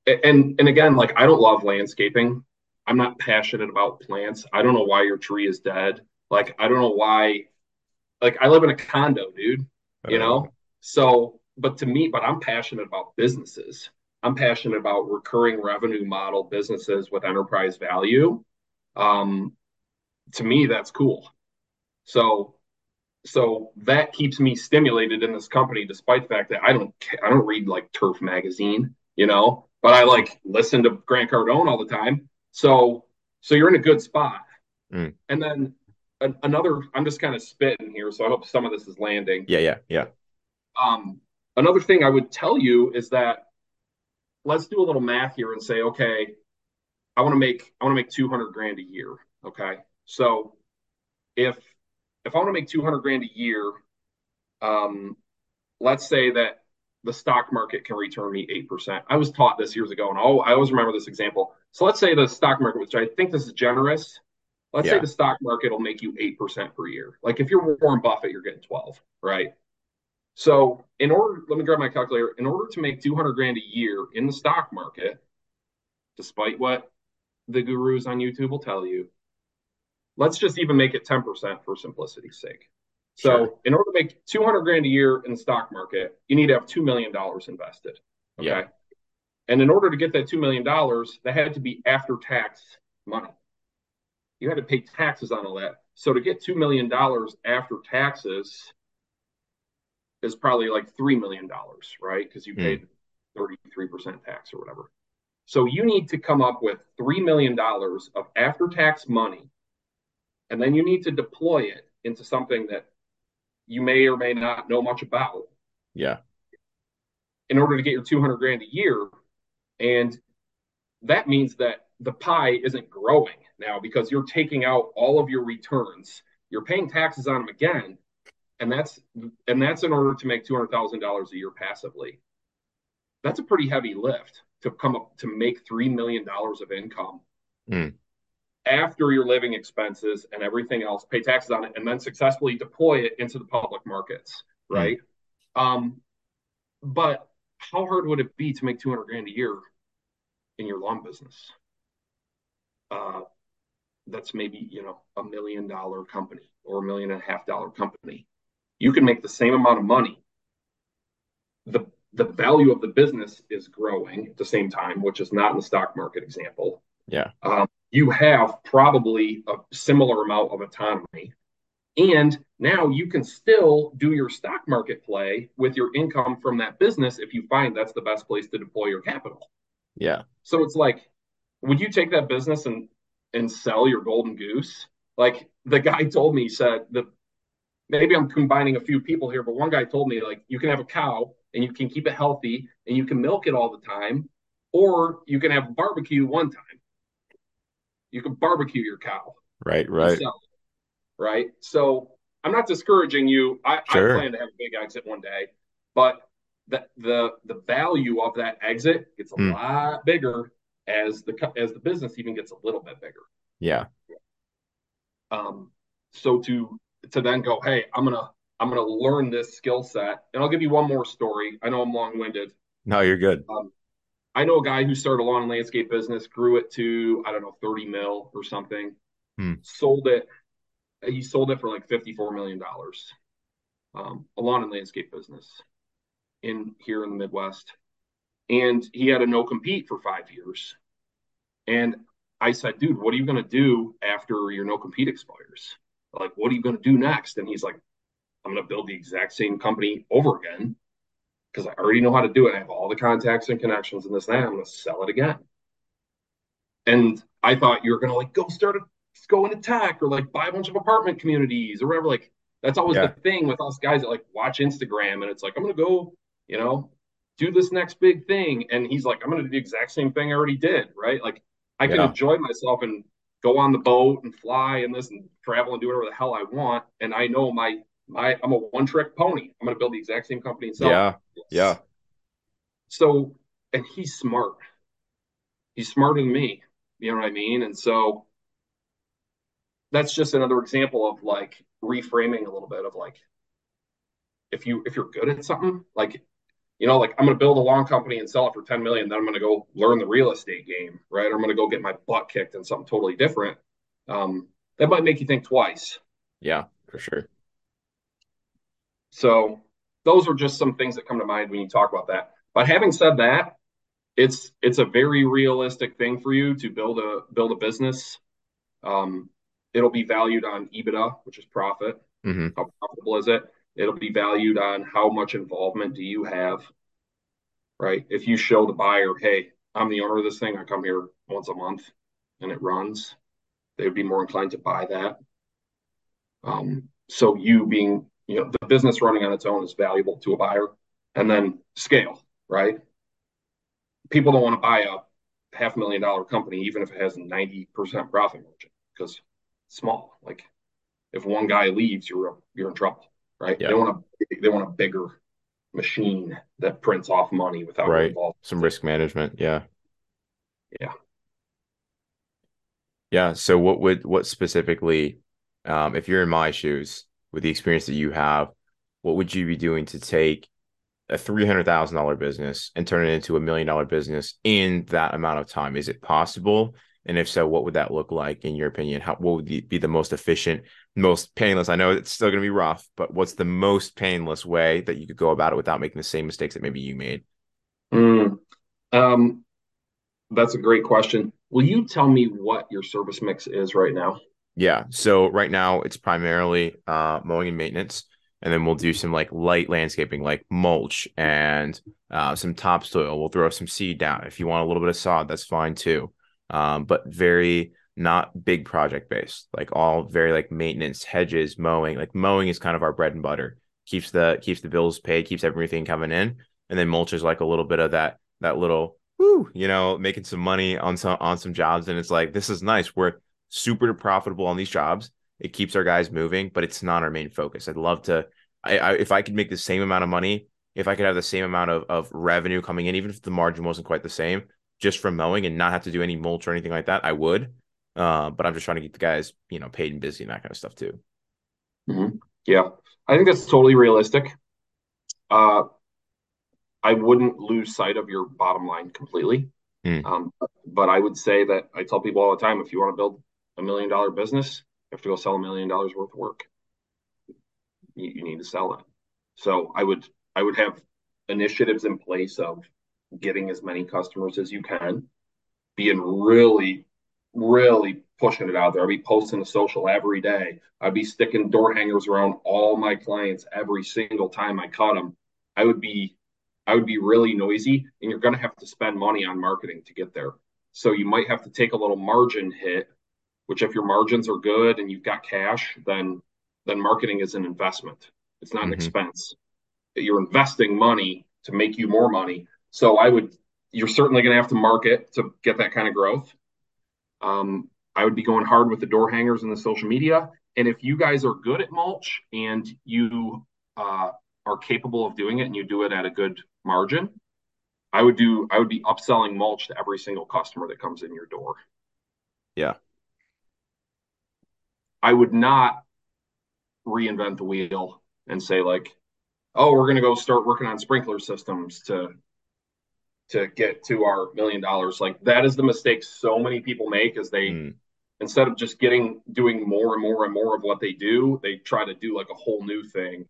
Speaker 2: and and again, like I don't love landscaping. I'm not passionate about plants. I don't know why your tree is dead. Like, I don't know why. Like, I live in a condo, dude, you know? So, but to me, but I'm passionate about businesses. I'm passionate about recurring revenue model businesses with enterprise value. Um, to me, that's cool. So, so that keeps me stimulated in this company, despite the fact that I don't, I don't read like Turf magazine, you know, but I like listen to Grant Cardone all the time so so you're in a good spot. Mm. And then another, I'm just kind of spitting here, so I hope some of this is landing.
Speaker 1: Yeah, yeah, yeah.
Speaker 2: Um, another thing I would tell you is that let's do a little math here and say, okay, I want to make I want to make 200 grand a year. Okay, so if if I want to make 200 grand a year, um, let's say that the stock market can return me 8%. I was taught this years ago, and oh, I always remember this example. So let's say the stock market, which I think this is generous. Let's yeah. say the stock market will make you 8% per year. Like if you're Warren Buffett, you're getting 12, right? So in order, let me grab my calculator. In order to make 200 grand a year in the stock market, despite what the gurus on YouTube will tell you, let's just even make it 10% for simplicity's sake. So sure. in order to make 200 grand a year in the stock market, you need to have $2 million invested. Okay. Yeah. And in order to get that $2 million, that had to be after tax money. You had to pay taxes on all that. So to get $2 million after taxes is probably like $3 million, right? Because you hmm. paid mm. 33% tax or whatever. So you need to come up with $3 million of after tax money. And then you need to deploy it into something that you may or may not know much about.
Speaker 1: Yeah.
Speaker 2: In order to get your 200 grand a year. And that means that the pie isn't growing now because you're taking out all of your returns. You're paying taxes on them again. And that's and that's in order to make $200,000 a year passively. That's a pretty heavy lift to come up to make 3 million dollars of income. Mm after your living expenses and everything else, pay taxes on it, and then successfully deploy it into the public markets, hmm. right? Mm. Um, but how hard would it be to make 200 grand a year in your lawn business? Uh, that's maybe, you know, a million dollar company or a million and a half dollar company. you can make the same amount of money. The the value of the business is growing at the same time, which is not in the stock market example.
Speaker 1: Yeah.
Speaker 2: Um, you have probably a similar amount of autonomy. And now you can still do your stock market play with your income from that business if you find that's the best place to deploy your capital.
Speaker 1: Yeah.
Speaker 2: So it's like, would you take that business and and sell your golden goose? Like the guy told me, he said the maybe I'm combining a few people here, but one guy told me like you can have a cow and you can keep it healthy and you can milk it all the time, or you can have barbecue one time. You can barbecue your cow.
Speaker 1: Right, right.
Speaker 2: right. So I'm not discouraging you. I, sure. I plan to have a big exit one day, but the the the value of that exit gets a mm. lot bigger as the as the business even gets a little bit bigger.
Speaker 1: Yeah.
Speaker 2: Um. So to to then go, hey, I'm gonna I'm gonna learn this skill set, and I'll give you one more story. I know I'm long winded.
Speaker 1: No, you're good. Um,
Speaker 2: I know a guy who started a lawn and landscape business, grew it to I don't know 30 mil or something,
Speaker 1: hmm.
Speaker 2: sold it. He sold it for like 54 million dollars. Um, a lawn and landscape business in here in the Midwest, and he had a no compete for five years. And I said, dude, what are you going to do after your no compete expires? Like, what are you going to do next? And he's like, I'm going to build the exact same company over again because I already know how to do it. I have all the contacts and connections and this and that. I'm going to sell it again. And I thought you were going to like go start a go into tech or like buy a bunch of apartment communities or whatever. Like that's always yeah. the thing with us guys that like watch Instagram and it's like I'm going to go, you know, do this next big thing. And he's like, I'm going to do the exact same thing I already did. Right. Like I can yeah. enjoy myself and go on the boat and fly and this and travel and do whatever the hell I want. And I know my my I'm a one trick pony. I'm going to build the exact same company and sell.
Speaker 1: Yeah, it. yeah.
Speaker 2: So, and he's smart. He's smarter than me. You know what I mean? And so that's just another example of like reframing a little bit of like if you if you're good at something like you know, like I'm going to build a long company and sell it for 10 million. Then I'm going to go learn the real estate game, right? Or I'm going to go get my butt kicked in something totally different. Um, that might make you think twice.
Speaker 1: Yeah, for sure.
Speaker 2: So those are just some things that come to mind when you talk about that. But having said that, it's it's a very realistic thing for you to build a build a business. Um, it'll be valued on EBITDA, which is profit.
Speaker 1: Mm-hmm.
Speaker 2: How profitable is it? It'll be valued on how much involvement do you have, right? If you show the buyer, hey, I'm the owner of this thing, I come here once a month and it runs, they would be more inclined to buy that. Um, so you being, you know, the business running on its own is valuable to a buyer. And then scale, right? People don't want to buy a half million dollar company, even if it has 90% profit margin, because small. Like if one guy leaves, you're you're in trouble right? Yeah. They want a they want a bigger machine that prints off money without
Speaker 1: right. Some risk management, yeah.
Speaker 2: Yeah.
Speaker 1: Yeah. So what would what specifically, um, if you're in my shoes with the experience that you have, what would you be doing to take a three hundred thousand dollar business and turn it into a million dollar business in that amount of time? Is it possible? And if so, what would that look like in your opinion? How what would be the most efficient, most painless? I know it's still going to be rough, but what's the most painless way that you could go about it without making the same mistakes that maybe you made?
Speaker 2: Mm, um, that's a great question. Will you tell me what your service mix is right now?
Speaker 1: Yeah. So right now it's primarily uh, mowing and maintenance, and then we'll do some like light landscaping, like mulch and uh, some topsoil. We'll throw some seed down. If you want a little bit of sod, that's fine too um, but very not big project based, like all very like maintenance, hedges, mowing. Like mowing is kind of our bread and butter. Keeps the keeps the bills paid, keeps everything coming in, and then mulch is like a little bit of that that little whoo, you know, making some money on some on some jobs, and it's like this is nice. We're super profitable on these jobs. It keeps our guys moving, but it's not our main focus. I'd love to, I, I if I could make the same amount of money, if I could have the same amount of of revenue coming in, even if the margin wasn't quite the same, just from mowing and not have to do any mulch or anything like that, I would. Uh, but I'm just trying to get the guys, you know, paid and busy and that kind of stuff too.
Speaker 2: Mm-hmm. Yeah, I think that's totally realistic. Uh, I wouldn't lose sight of your bottom line completely.
Speaker 1: Mm.
Speaker 2: Um, but I would say that I tell people all the time if you want to build a million dollar business, you have to go sell a million dollars worth of work. you, you need to sell it. So I would I would have initiatives in place of getting as many customers as you can, being really, really pushing it out there. I'd be posting to social every day. I'd be sticking door hangers around all my clients every single time I caught them. I would be I would be really noisy and you're going to have to spend money on marketing to get there. So you might have to take a little margin hit, which if your margins are good and you've got cash, then then marketing is an investment. It's not mm-hmm. an expense. You're investing money to make you more money. So I would you're certainly going to have to market to get that kind of growth. Um, I would be going hard with the door hangers and the social media. And if you guys are good at mulch and you uh, are capable of doing it and you do it at a good margin, I would do I would be upselling mulch to every single customer that comes in your door.
Speaker 1: Yeah.
Speaker 2: I would not reinvent the wheel and say like, oh, we're going to go start working on sprinkler systems to to get to our million dollars. Like that is the mistake so many people make is they mm. instead of just getting doing more and more and more of what they do, they try to do like a whole new thing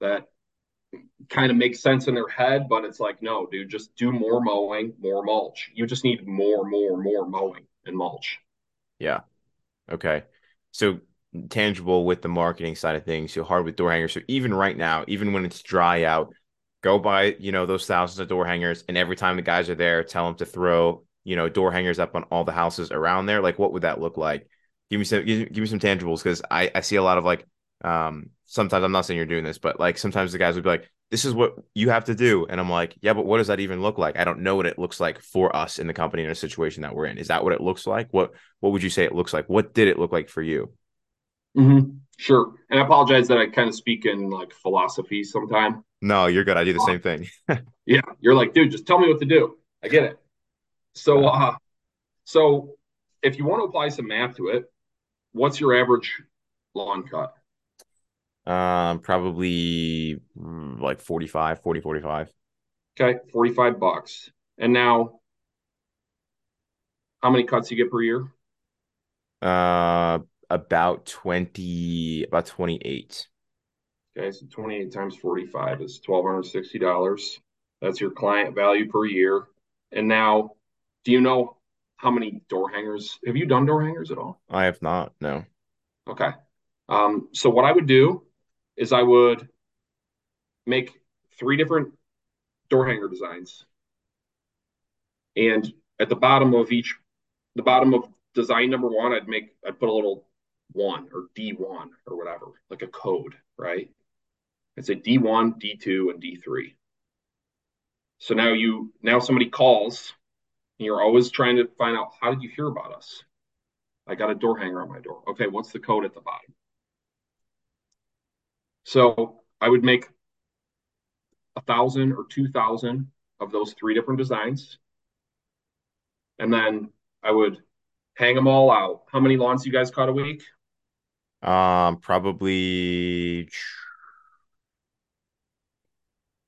Speaker 2: that kind of makes sense in their head, but it's like, no, dude, just do more mowing, more mulch. You just need more, more, more mowing and mulch.
Speaker 1: Yeah. Okay. So tangible with the marketing side of things, so hard with door hangers. So even right now, even when it's dry out, go buy, you know, those thousands of door hangers. And every time the guys are there, tell them to throw, you know, door hangers up on all the houses around there. Like, what would that look like? Give me some, give, me some tangibles. Cause I, I see a lot of like, um, sometimes I'm not saying you're doing this, but like sometimes the guys would be like, this is what you have to do. And I'm like, yeah, but what does that even look like? I don't know what it looks like for us in the company in a situation that we're in. Is that what it looks like? What what would you say it looks like? What did it look like for you?
Speaker 2: Mm-hmm. Sure. And I apologize that I kind of speak in like philosophy sometime.
Speaker 1: No, you're good. I do the same thing.
Speaker 2: yeah. You're like, dude, just tell me what to do. I get it. So uh so if you want to apply some math to it, what's your average lawn cut?
Speaker 1: Um, probably mm, like 45, 40, 45.
Speaker 2: Okay, 45 bucks. And now, how many cuts you get per year?
Speaker 1: Uh, about 20, about 28.
Speaker 2: Okay, so 28 times 45 is $1,260. That's your client value per year. And now, do you know how many door hangers? Have you done door hangers at all?
Speaker 1: I have not, no.
Speaker 2: Okay. Um, so what I would do is I would make three different door hanger designs. And at the bottom of each, the bottom of design number one, I'd make, I'd put a little one or D1 or whatever, like a code, right? I'd say D1, D2, and D3. So now you, now somebody calls and you're always trying to find out how did you hear about us? I got a door hanger on my door. Okay, what's the code at the bottom? So I would make a thousand or two thousand of those three different designs. And then I would hang them all out. How many lawns you guys caught a week?
Speaker 1: Um, probably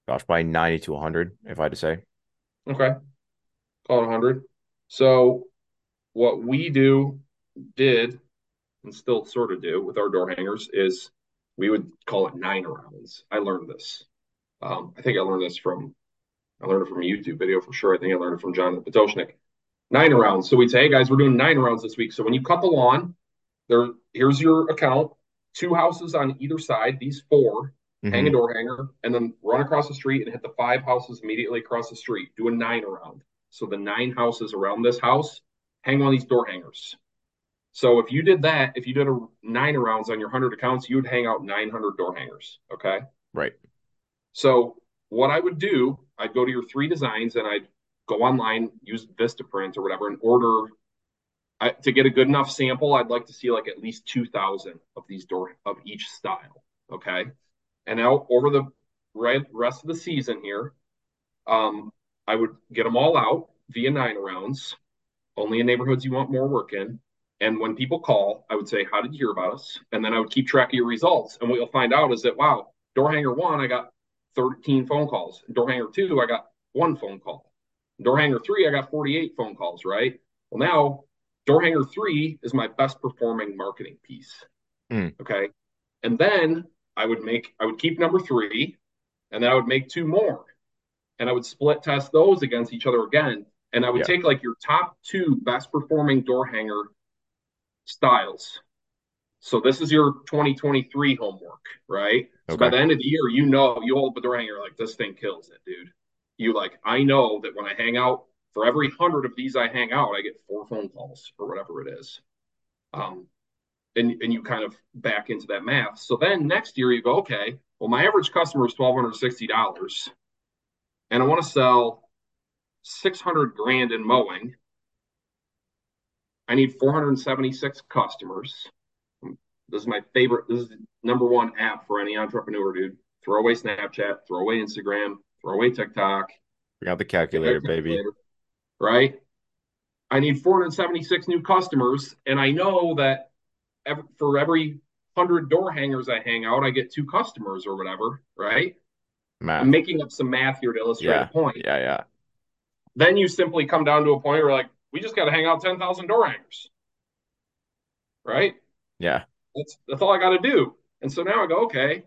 Speaker 1: gosh, by 90 to 100, if I had to say.
Speaker 2: Okay. Call it 100. So what we do, did, and still sort of do with our door hangers is we would call it nine rounds. I learned this. Um, I think I learned this from I learned it from a YouTube video for sure. I think I learned it from John Potoshnik. Nine rounds. So we'd say, hey guys, we're doing nine rounds this week. So when you cut the lawn, there here's your account. Two houses on either side. These 4 mm-hmm. hang a door hanger, and then run across the street and hit the five houses immediately across the street. Do a nine around. So the nine houses around this house hang on these door hangers. So if you did that, if you did a nine rounds on your 100 accounts, you would hang out 900 door hangers. Okay.
Speaker 1: Right.
Speaker 2: So what I would do, I'd go to your three designs and I'd go online, use Vistaprint or whatever, and order I, to get a good enough sample. I'd like to see like at least 2,000 of these door of each style. Okay. And now over the rest of the season here, um, I would get them all out via nine rounds, only in neighborhoods you want more work in. And when people call, I would say, How did you hear about us? And then I would keep track of your results. And what you'll find out is that, wow, door hanger one, I got 13 phone calls. Door hanger two, I got one phone call. Door hanger three, I got 48 phone calls, right? Well, now door hanger three is my best performing marketing piece. Mm. Okay. And then I would make I would keep number three, and then I would make two more, and I would split test those against each other again, and I would
Speaker 1: Yeah.
Speaker 2: take like your top two best performing door hanger styles. So this is your 2023 homework, right? So by the end of the year, you know you hold up a door hanger like this thing kills it, dude. You like I know that when I hang out for every hundred of these I hang out, I get four phone calls or whatever it is. Um, and and you kind of back into that math. So then next year you go, okay, well my average customer is twelve hundred sixty dollars, and I want to sell six hundred grand in mowing. I need four hundred seventy six customers. This is my favorite. This is the number one app for any entrepreneur, dude. Throw away Snapchat, throw away Instagram, throw away TikTok,
Speaker 1: Bring out the calculator, baby.
Speaker 2: right? I need 476 new customers, and I know that ev- for every 100 door hangers I hang out, I get two customers or whatever, right?
Speaker 1: Math.
Speaker 2: I'm making up some math here to illustrate
Speaker 1: Yeah.
Speaker 2: a point.
Speaker 1: Yeah, yeah.
Speaker 2: Then you simply come down to a point where, like, we just got to hang out 10,000 door hangers, right?
Speaker 1: Yeah.
Speaker 2: That's that's all I got to do. And so now I go, okay,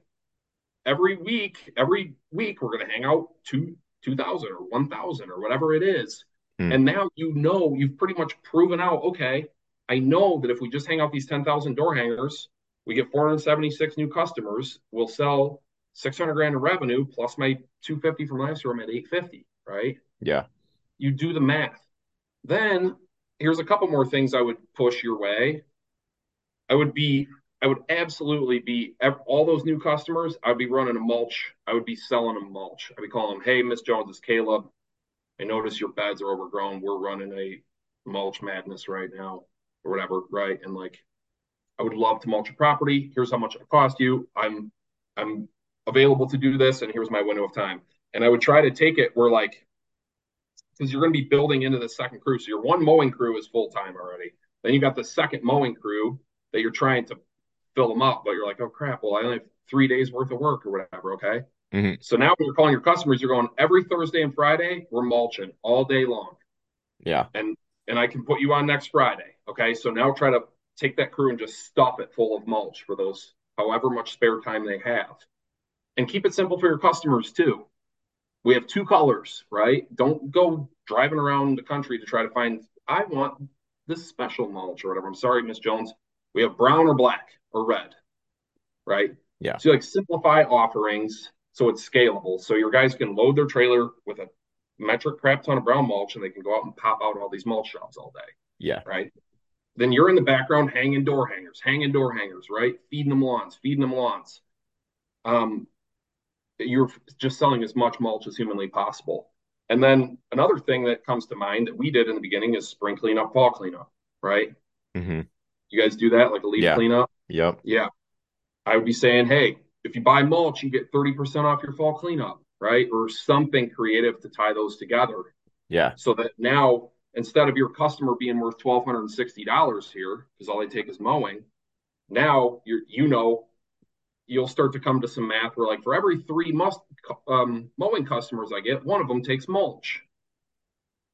Speaker 2: every week, every week we're going to hang out two, 2,000 or 1,000 or whatever it is.
Speaker 1: Hmm.
Speaker 2: And now you know, you've pretty much proven out, okay, I know that if we just hang out these 10,000 door hangers, we get 476 new customers, we'll sell 600 grand in revenue plus my 250 from last year, I'm at 850, right?
Speaker 1: Yeah.
Speaker 2: You do the math. Then here's a couple more things I would push your way. I would be, I would absolutely be all those new customers. I'd be running a mulch. I would be selling a mulch. I'd be calling them, "Hey, Miss Jones, it's Caleb. I notice your beds are overgrown. We're running a mulch madness right now, or whatever, right?" And like, I would love to mulch a property. Here's how much it cost you. I'm, I'm available to do this, and here's my window of time. And I would try to take it where like, because you're going to be building into the second crew. So your one mowing crew is full time already. Then you got the second mowing crew that you're trying to fill them up, but you're like, oh crap, well, I only have three days worth of work or whatever. Okay.
Speaker 1: Mhm.
Speaker 2: So now when you're calling your customers, you're going every Thursday and Friday, we're mulching all day long.
Speaker 1: Yeah.
Speaker 2: And and I can put you on next Friday. Okay. So now try to take that crew and just stuff it full of mulch for those however much spare time they have. And keep it simple for your customers too. We have two colors, right? Don't go driving around the country to try to find, I want this special mulch or whatever. I'm sorry, Miss Jones. We have brown or black or red, right?
Speaker 1: Yeah.
Speaker 2: So like simplify offerings so it's scalable. So your guys can load their trailer with a metric crap ton of brown mulch and they can go out and pop out all these mulch jobs all day,
Speaker 1: Yeah.
Speaker 2: right? Then you're in the background hanging door hangers, hanging door hangers, right? Feeding them lawns, feeding them lawns. Um, you're just selling as much mulch as humanly possible. And then another thing that comes to mind that we did in the beginning is spring cleanup, fall cleanup, right?
Speaker 1: hmm
Speaker 2: You guys do that like a leaf
Speaker 1: Yeah.
Speaker 2: cleanup?
Speaker 1: Yep.
Speaker 2: Yeah. I would be saying, hey, if you buy mulch, you get 30% off your fall cleanup, right? Or something creative to tie those together
Speaker 1: Yeah.
Speaker 2: so that now instead of your customer being worth $1,260 here, because all they take is mowing, now you're, you know, you'll start to come to some math where like for every three must um, mowing customers I get, one of them takes mulch.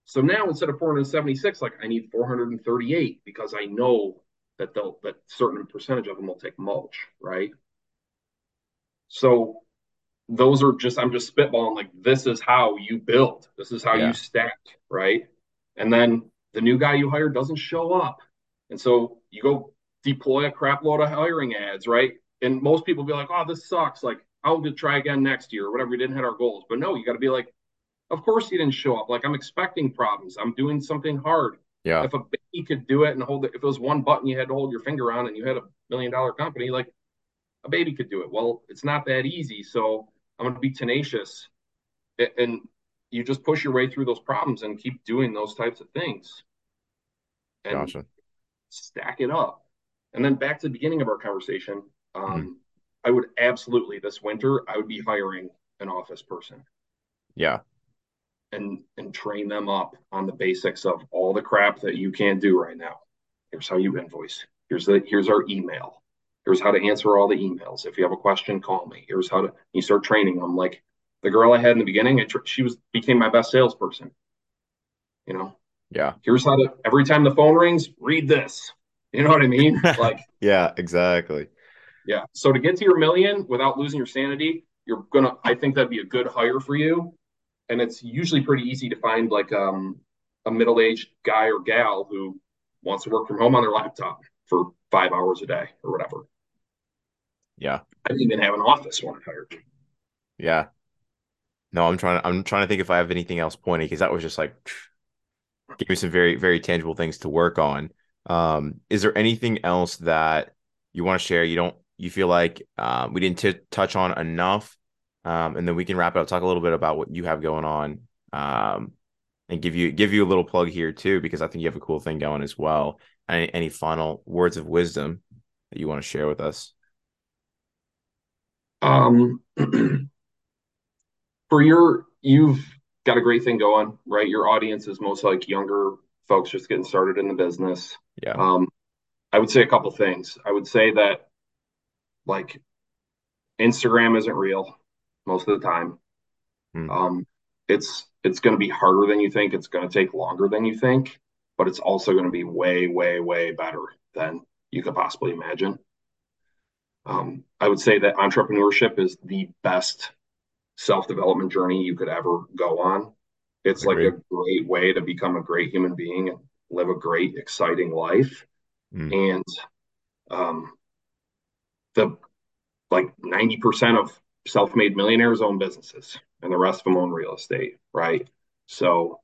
Speaker 2: So now instead of 476, like I need 438 because I know that they'll that certain percentage of them will take mulch, right? So those are just I'm just spitballing like this is how you build. This is how
Speaker 1: Yeah.
Speaker 2: you stack, right? And then the new guy you hire doesn't show up. And so you go deploy a crap load of hiring ads, right? And most people be like, oh, this sucks. Like, I'll just try again next year or whatever. We didn't hit our goals. But no, you got to be like, of course you didn't show up. Like, I'm expecting problems. I'm doing something hard.
Speaker 1: Yeah.
Speaker 2: If a baby could do it and hold it, if it was one button you had to hold your finger on and you had a million dollar company, like a baby could do it. Well, it's not that easy. So I'm going to be tenacious. And you just push your way through those problems and keep doing those types of things. And
Speaker 1: Gotcha.
Speaker 2: stack it up. And then back to the beginning of our conversation, um,
Speaker 1: Mhm.
Speaker 2: I would absolutely this winter I would be hiring an office person
Speaker 1: Yeah.
Speaker 2: and and train them up on the basics of all the crap that you can't do right now. Here's how you invoice. Here's the here's our email. Here's how to answer all the emails. If you have a question, call me. Here's how to you start training them. Like the girl I had in the beginning, tr- she was became my best salesperson. You know,
Speaker 1: Yeah.
Speaker 2: here's how to every time the phone rings, read this. You know what I mean? Like
Speaker 1: Yeah. Exactly.
Speaker 2: Yeah. So to get to your million without losing your sanity, you're gonna. I think that'd be a good hire for you, and it's usually pretty easy to find like um, a middle-aged guy or gal who wants to work from home on their laptop for five hours a day or whatever.
Speaker 1: Yeah.
Speaker 2: I didn't even have an office when I hired.
Speaker 1: Yeah. No, I'm trying. I'm trying to think if I have anything else pointy because that was just like give me some very very tangible things to work on. Um, is there anything else that you want to share? You don't. You feel like uh, we didn't t- touch on enough, um, and then we can wrap it up. Talk a little bit about what you have going on, um, and give you give you a little plug here too because I think you have a cool thing going as well. Any, any final words of wisdom that you want to share with us?
Speaker 2: Um, for your, you've got a great thing going, right? Your audience is most like younger folks just getting started in the business.
Speaker 1: Yeah.
Speaker 2: Um, I would say a couple things. I would say that like Instagram isn't real most of the time.
Speaker 1: Hmm.
Speaker 2: Um, it's it's going to be harder than you think. It's going to take longer than you think, but it's also going to be way, way, way better than you could possibly imagine. Um, I would say that entrepreneurship is the best self development journey you could ever go on. It's like a great way to become a great human being and live a great, exciting life.
Speaker 1: Mm.
Speaker 2: And um, the like 90% of self made millionaires own businesses and the rest of them own real estate, right? So,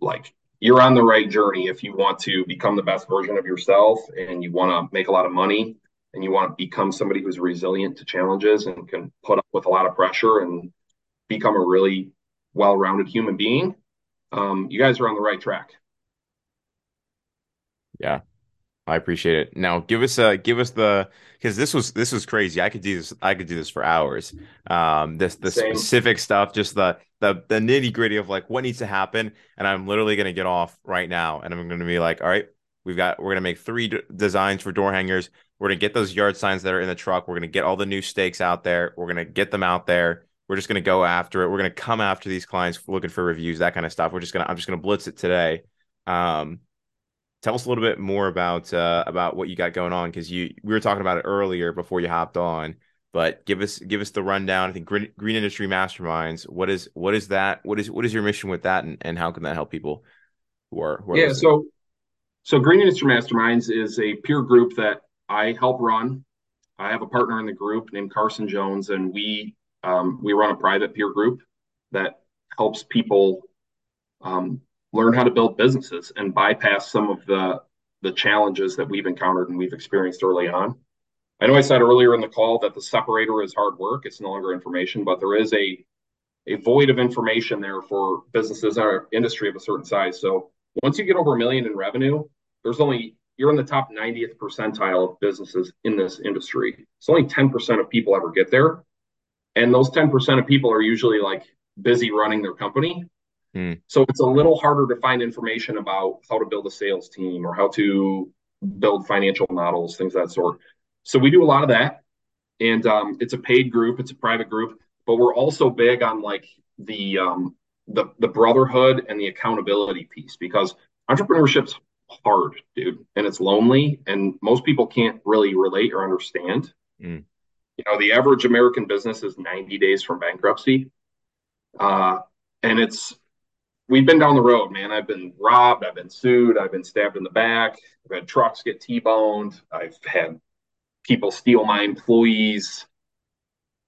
Speaker 2: like, you're on the right journey if you want to become the best version of yourself and you want to make a lot of money and you want to become somebody who's resilient to challenges and can put up with a lot of pressure and become a really well-rounded human being, um, you guys are on the right track.
Speaker 1: Yeah, I appreciate it. Now, give us a give us the because this was this was crazy. I could do this. I could do this for hours. Um, this the Same. specific stuff, just the the the nitty gritty of like what needs to happen. And I'm literally gonna get off right now, and I'm gonna be like, all right, we've got we're gonna make three d- designs for door hangers. We're gonna get those yard signs that are in the truck. We're gonna get all the new stakes out there. We're gonna get them out there. We're just gonna go after it. We're gonna come after these clients looking for reviews, that kind of stuff. We're just gonna I'm just gonna blitz it today. Um, tell us a little bit more about uh, about what you got going on because you we were talking about it earlier before you hopped on. But give us give us the rundown. I think Green, Green Industry Masterminds. What is what is that? What is what is your mission with that, and, and how can that help people who are, who are
Speaker 2: yeah? Listening? So so Green Industry Masterminds is a peer group that I help run. I have a partner in the group named Carson Jones, and we um, we run a private peer group that helps people um, learn how to build businesses and bypass some of the the challenges that we've encountered and we've experienced early on. I know I said earlier in the call that the separator is hard work; it's no longer information, but there is a a void of information there for businesses in our industry of a certain size. So once you get over a million in revenue, there's only you're in the top 90th percentile of businesses in this industry. It's only 10% of people ever get there. And those 10% of people are usually like busy running their company. Hmm. So it's a little harder to find information about how to build a sales team or how to build financial models, things of that sort. So we do a lot of that. And um, it's a paid group, it's a private group, but we're also big on like the um, the the brotherhood and the accountability piece because entrepreneurship's hard, dude, and it's lonely, and most people can't really relate or understand. Mm. You know, the average American business is 90 days from bankruptcy, uh, and it's we've been down the road, man. I've been robbed, I've been sued, I've been stabbed in the back, I've had trucks get T-boned, I've had people steal my employees,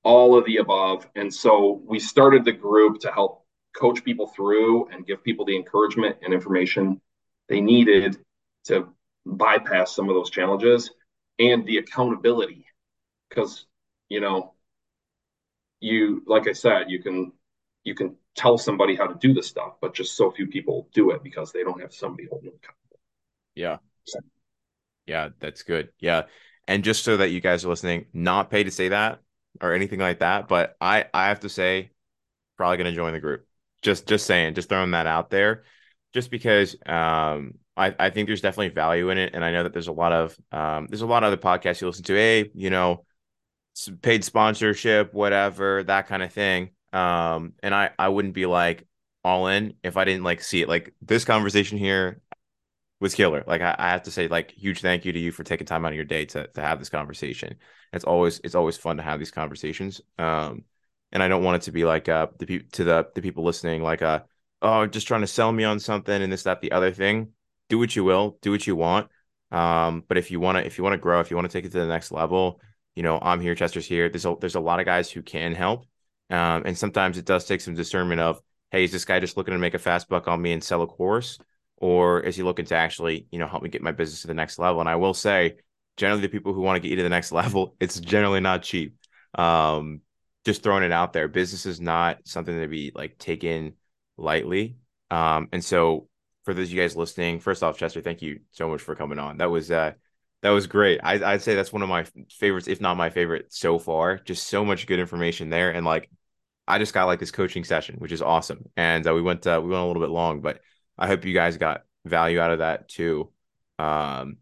Speaker 2: all of the above, and so we started the group to help coach people through and give people the encouragement and information they needed to bypass some of those challenges and the accountability because you know you like i said you can you can tell somebody how to do this stuff but just so few people do it because they don't have somebody holding them accountable
Speaker 1: yeah so. yeah that's good yeah and just so that you guys are listening not paid to say that or anything like that but i i have to say probably going to join the group just just saying just throwing that out there just because um, I, I think there's definitely value in it. And I know that there's a lot of um, there's a lot of other podcasts you listen to, hey, you know, paid sponsorship, whatever, that kind of thing. Um, and I, I wouldn't be like all in if I didn't like see it. Like this conversation here, was killer. Like I, I, have to say, like huge thank you to you for taking time out of your day to to have this conversation. It's always it's always fun to have these conversations. Um, and I don't want it to be like uh the to the the people listening like uh oh just trying to sell me on something and this that the other thing. Do what you will, do what you want. Um, but if you want to if you want to grow, if you want to take it to the next level, you know I'm here, Chester's here. There's a there's a lot of guys who can help. Um, and sometimes it does take some discernment of hey, is this guy just looking to make a fast buck on me and sell a course? or is he looking to actually, you know, help me get my business to the next level? And I will say, generally, the people who want to get you to the next level, it's generally not cheap. Um, just throwing it out there, business is not something to be like taken lightly. Um, and so for those of you guys listening, first off, Chester, thank you so much for coming on. That was uh that was great. I, I'd say that's one of my favorites, if not my favorite so far. Just so much good information there, and like I just got like this coaching session, which is awesome. And uh, we went uh, we went a little bit long, but I hope you guys got value out of that too. Um,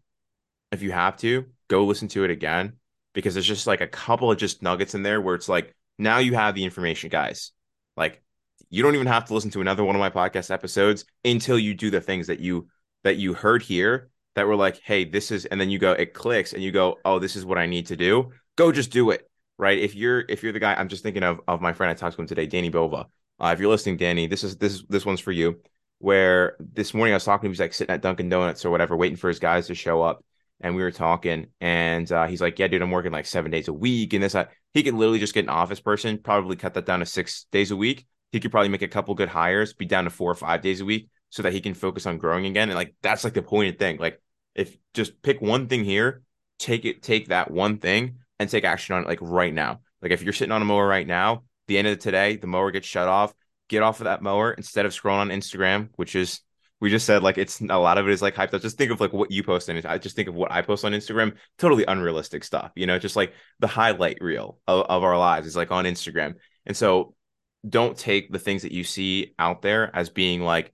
Speaker 1: if you have to, go listen to it again because there's just like a couple of just nuggets in there where it's like now you have the information, guys. Like you don't even have to listen to another one of my podcast episodes until you do the things that you that you heard here that were like, hey, this is, and then you go, it clicks, and you go, oh, this is what I need to do. Go, just do it, right? If you're if you're the guy, I'm just thinking of of my friend I talked to him today, Danny Bova. Uh, if you're listening, Danny, this is this this one's for you where this morning I was talking to him, he's like sitting at Dunkin' Donuts or whatever, waiting for his guys to show up. And we were talking, and uh, he's like, Yeah, dude, I'm working like seven days a week. And this, uh, he could literally just get an office person, probably cut that down to six days a week. He could probably make a couple good hires, be down to four or five days a week so that he can focus on growing again. And like, that's like the pointed thing. Like, if just pick one thing here, take it, take that one thing and take action on it like right now. Like, if you're sitting on a mower right now, the end of today, the mower gets shut off get off of that mower instead of scrolling on Instagram, which is we just said like it's a lot of it is like hyped up. Just think of like what you post and I just think of what I post on Instagram, totally unrealistic stuff, you know, just like the highlight reel of, of our lives is like on Instagram. And so don't take the things that you see out there as being like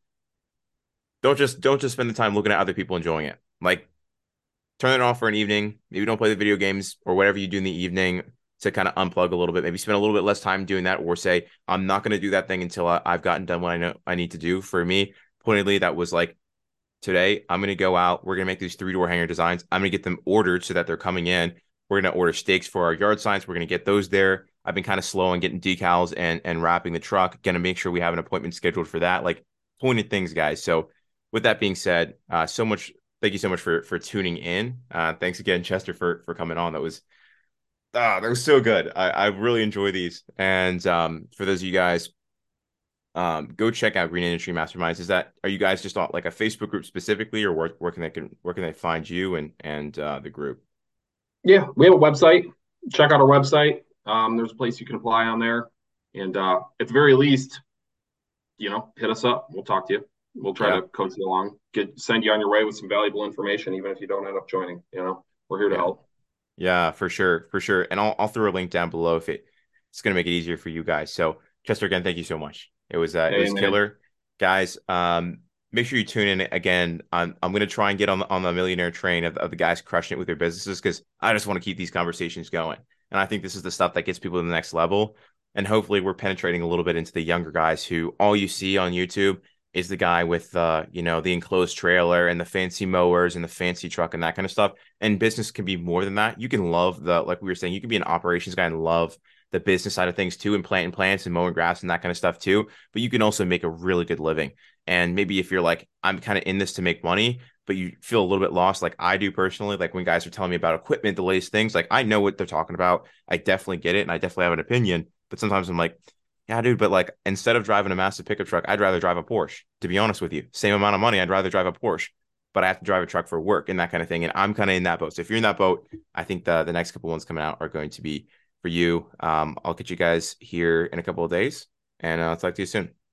Speaker 1: don't just don't just spend the time looking at other people enjoying it. Like turn it off for an evening. Maybe don't play the video games or whatever you do in the evening to kind of unplug a little bit, maybe spend a little bit less time doing that, or say, I'm not going to do that thing until I, have gotten done what I know I need to do. For me, pointedly, that was like, today, I'm going to go out. We're going to make these three door hanger designs. I'm going to get them ordered so that they're coming in. We're going to order stakes for our yard signs. We're going to get those there. I've been kind of slow on getting decals and and wrapping the truck. Going to make sure we have an appointment scheduled for that. Like pointed things, guys. So with that being said, uh, so much. Thank you so much for for tuning in. Uh, thanks again, Chester, for for coming on. That was ah, they're so good. I, I really enjoy these. And um, for those of you guys, um, go check out Green Industry Masterminds. Is that are you guys just on like a Facebook group specifically, or where, where can they can where can they find you and and uh, the group?
Speaker 2: Yeah, we have a website. Check out our website. Um, there's a place you can apply on there, and uh, at the very least, you know, hit us up. We'll talk to you. We'll try yeah. to coach you along, get send you on your way with some valuable information, even if you don't end up joining. You know, we're here to yeah. help.
Speaker 1: Yeah, for sure, for sure. And I'll I'll throw a link down below if it it's gonna make it easier for you guys. So Chester, again, thank you so much. It was uh, it was killer, guys. Um, make sure you tune in again. I'm I'm gonna try and get on the on the millionaire train of, of the guys crushing it with their businesses because I just want to keep these conversations going. And I think this is the stuff that gets people to the next level. And hopefully, we're penetrating a little bit into the younger guys who all you see on YouTube is the guy with uh, you know, the enclosed trailer and the fancy mowers and the fancy truck and that kind of stuff. And business can be more than that. You can love the like we were saying, you can be an operations guy and love the business side of things too, and planting plants and mowing grass and that kind of stuff too. But you can also make a really good living. And maybe if you're like, I'm kind of in this to make money, but you feel a little bit lost, like I do personally, like when guys are telling me about equipment, the latest things, like I know what they're talking about. I definitely get it and I definitely have an opinion. But sometimes I'm like, yeah, dude, but like instead of driving a massive pickup truck, I'd rather drive a Porsche. To be honest with you, same amount of money, I'd rather drive a Porsche, but I have to drive a truck for work and that kind of thing. And I'm kind of in that boat. So if you're in that boat, I think the the next couple ones coming out are going to be for you. Um, I'll get you guys here in a couple of days, and uh, I'll talk to you soon.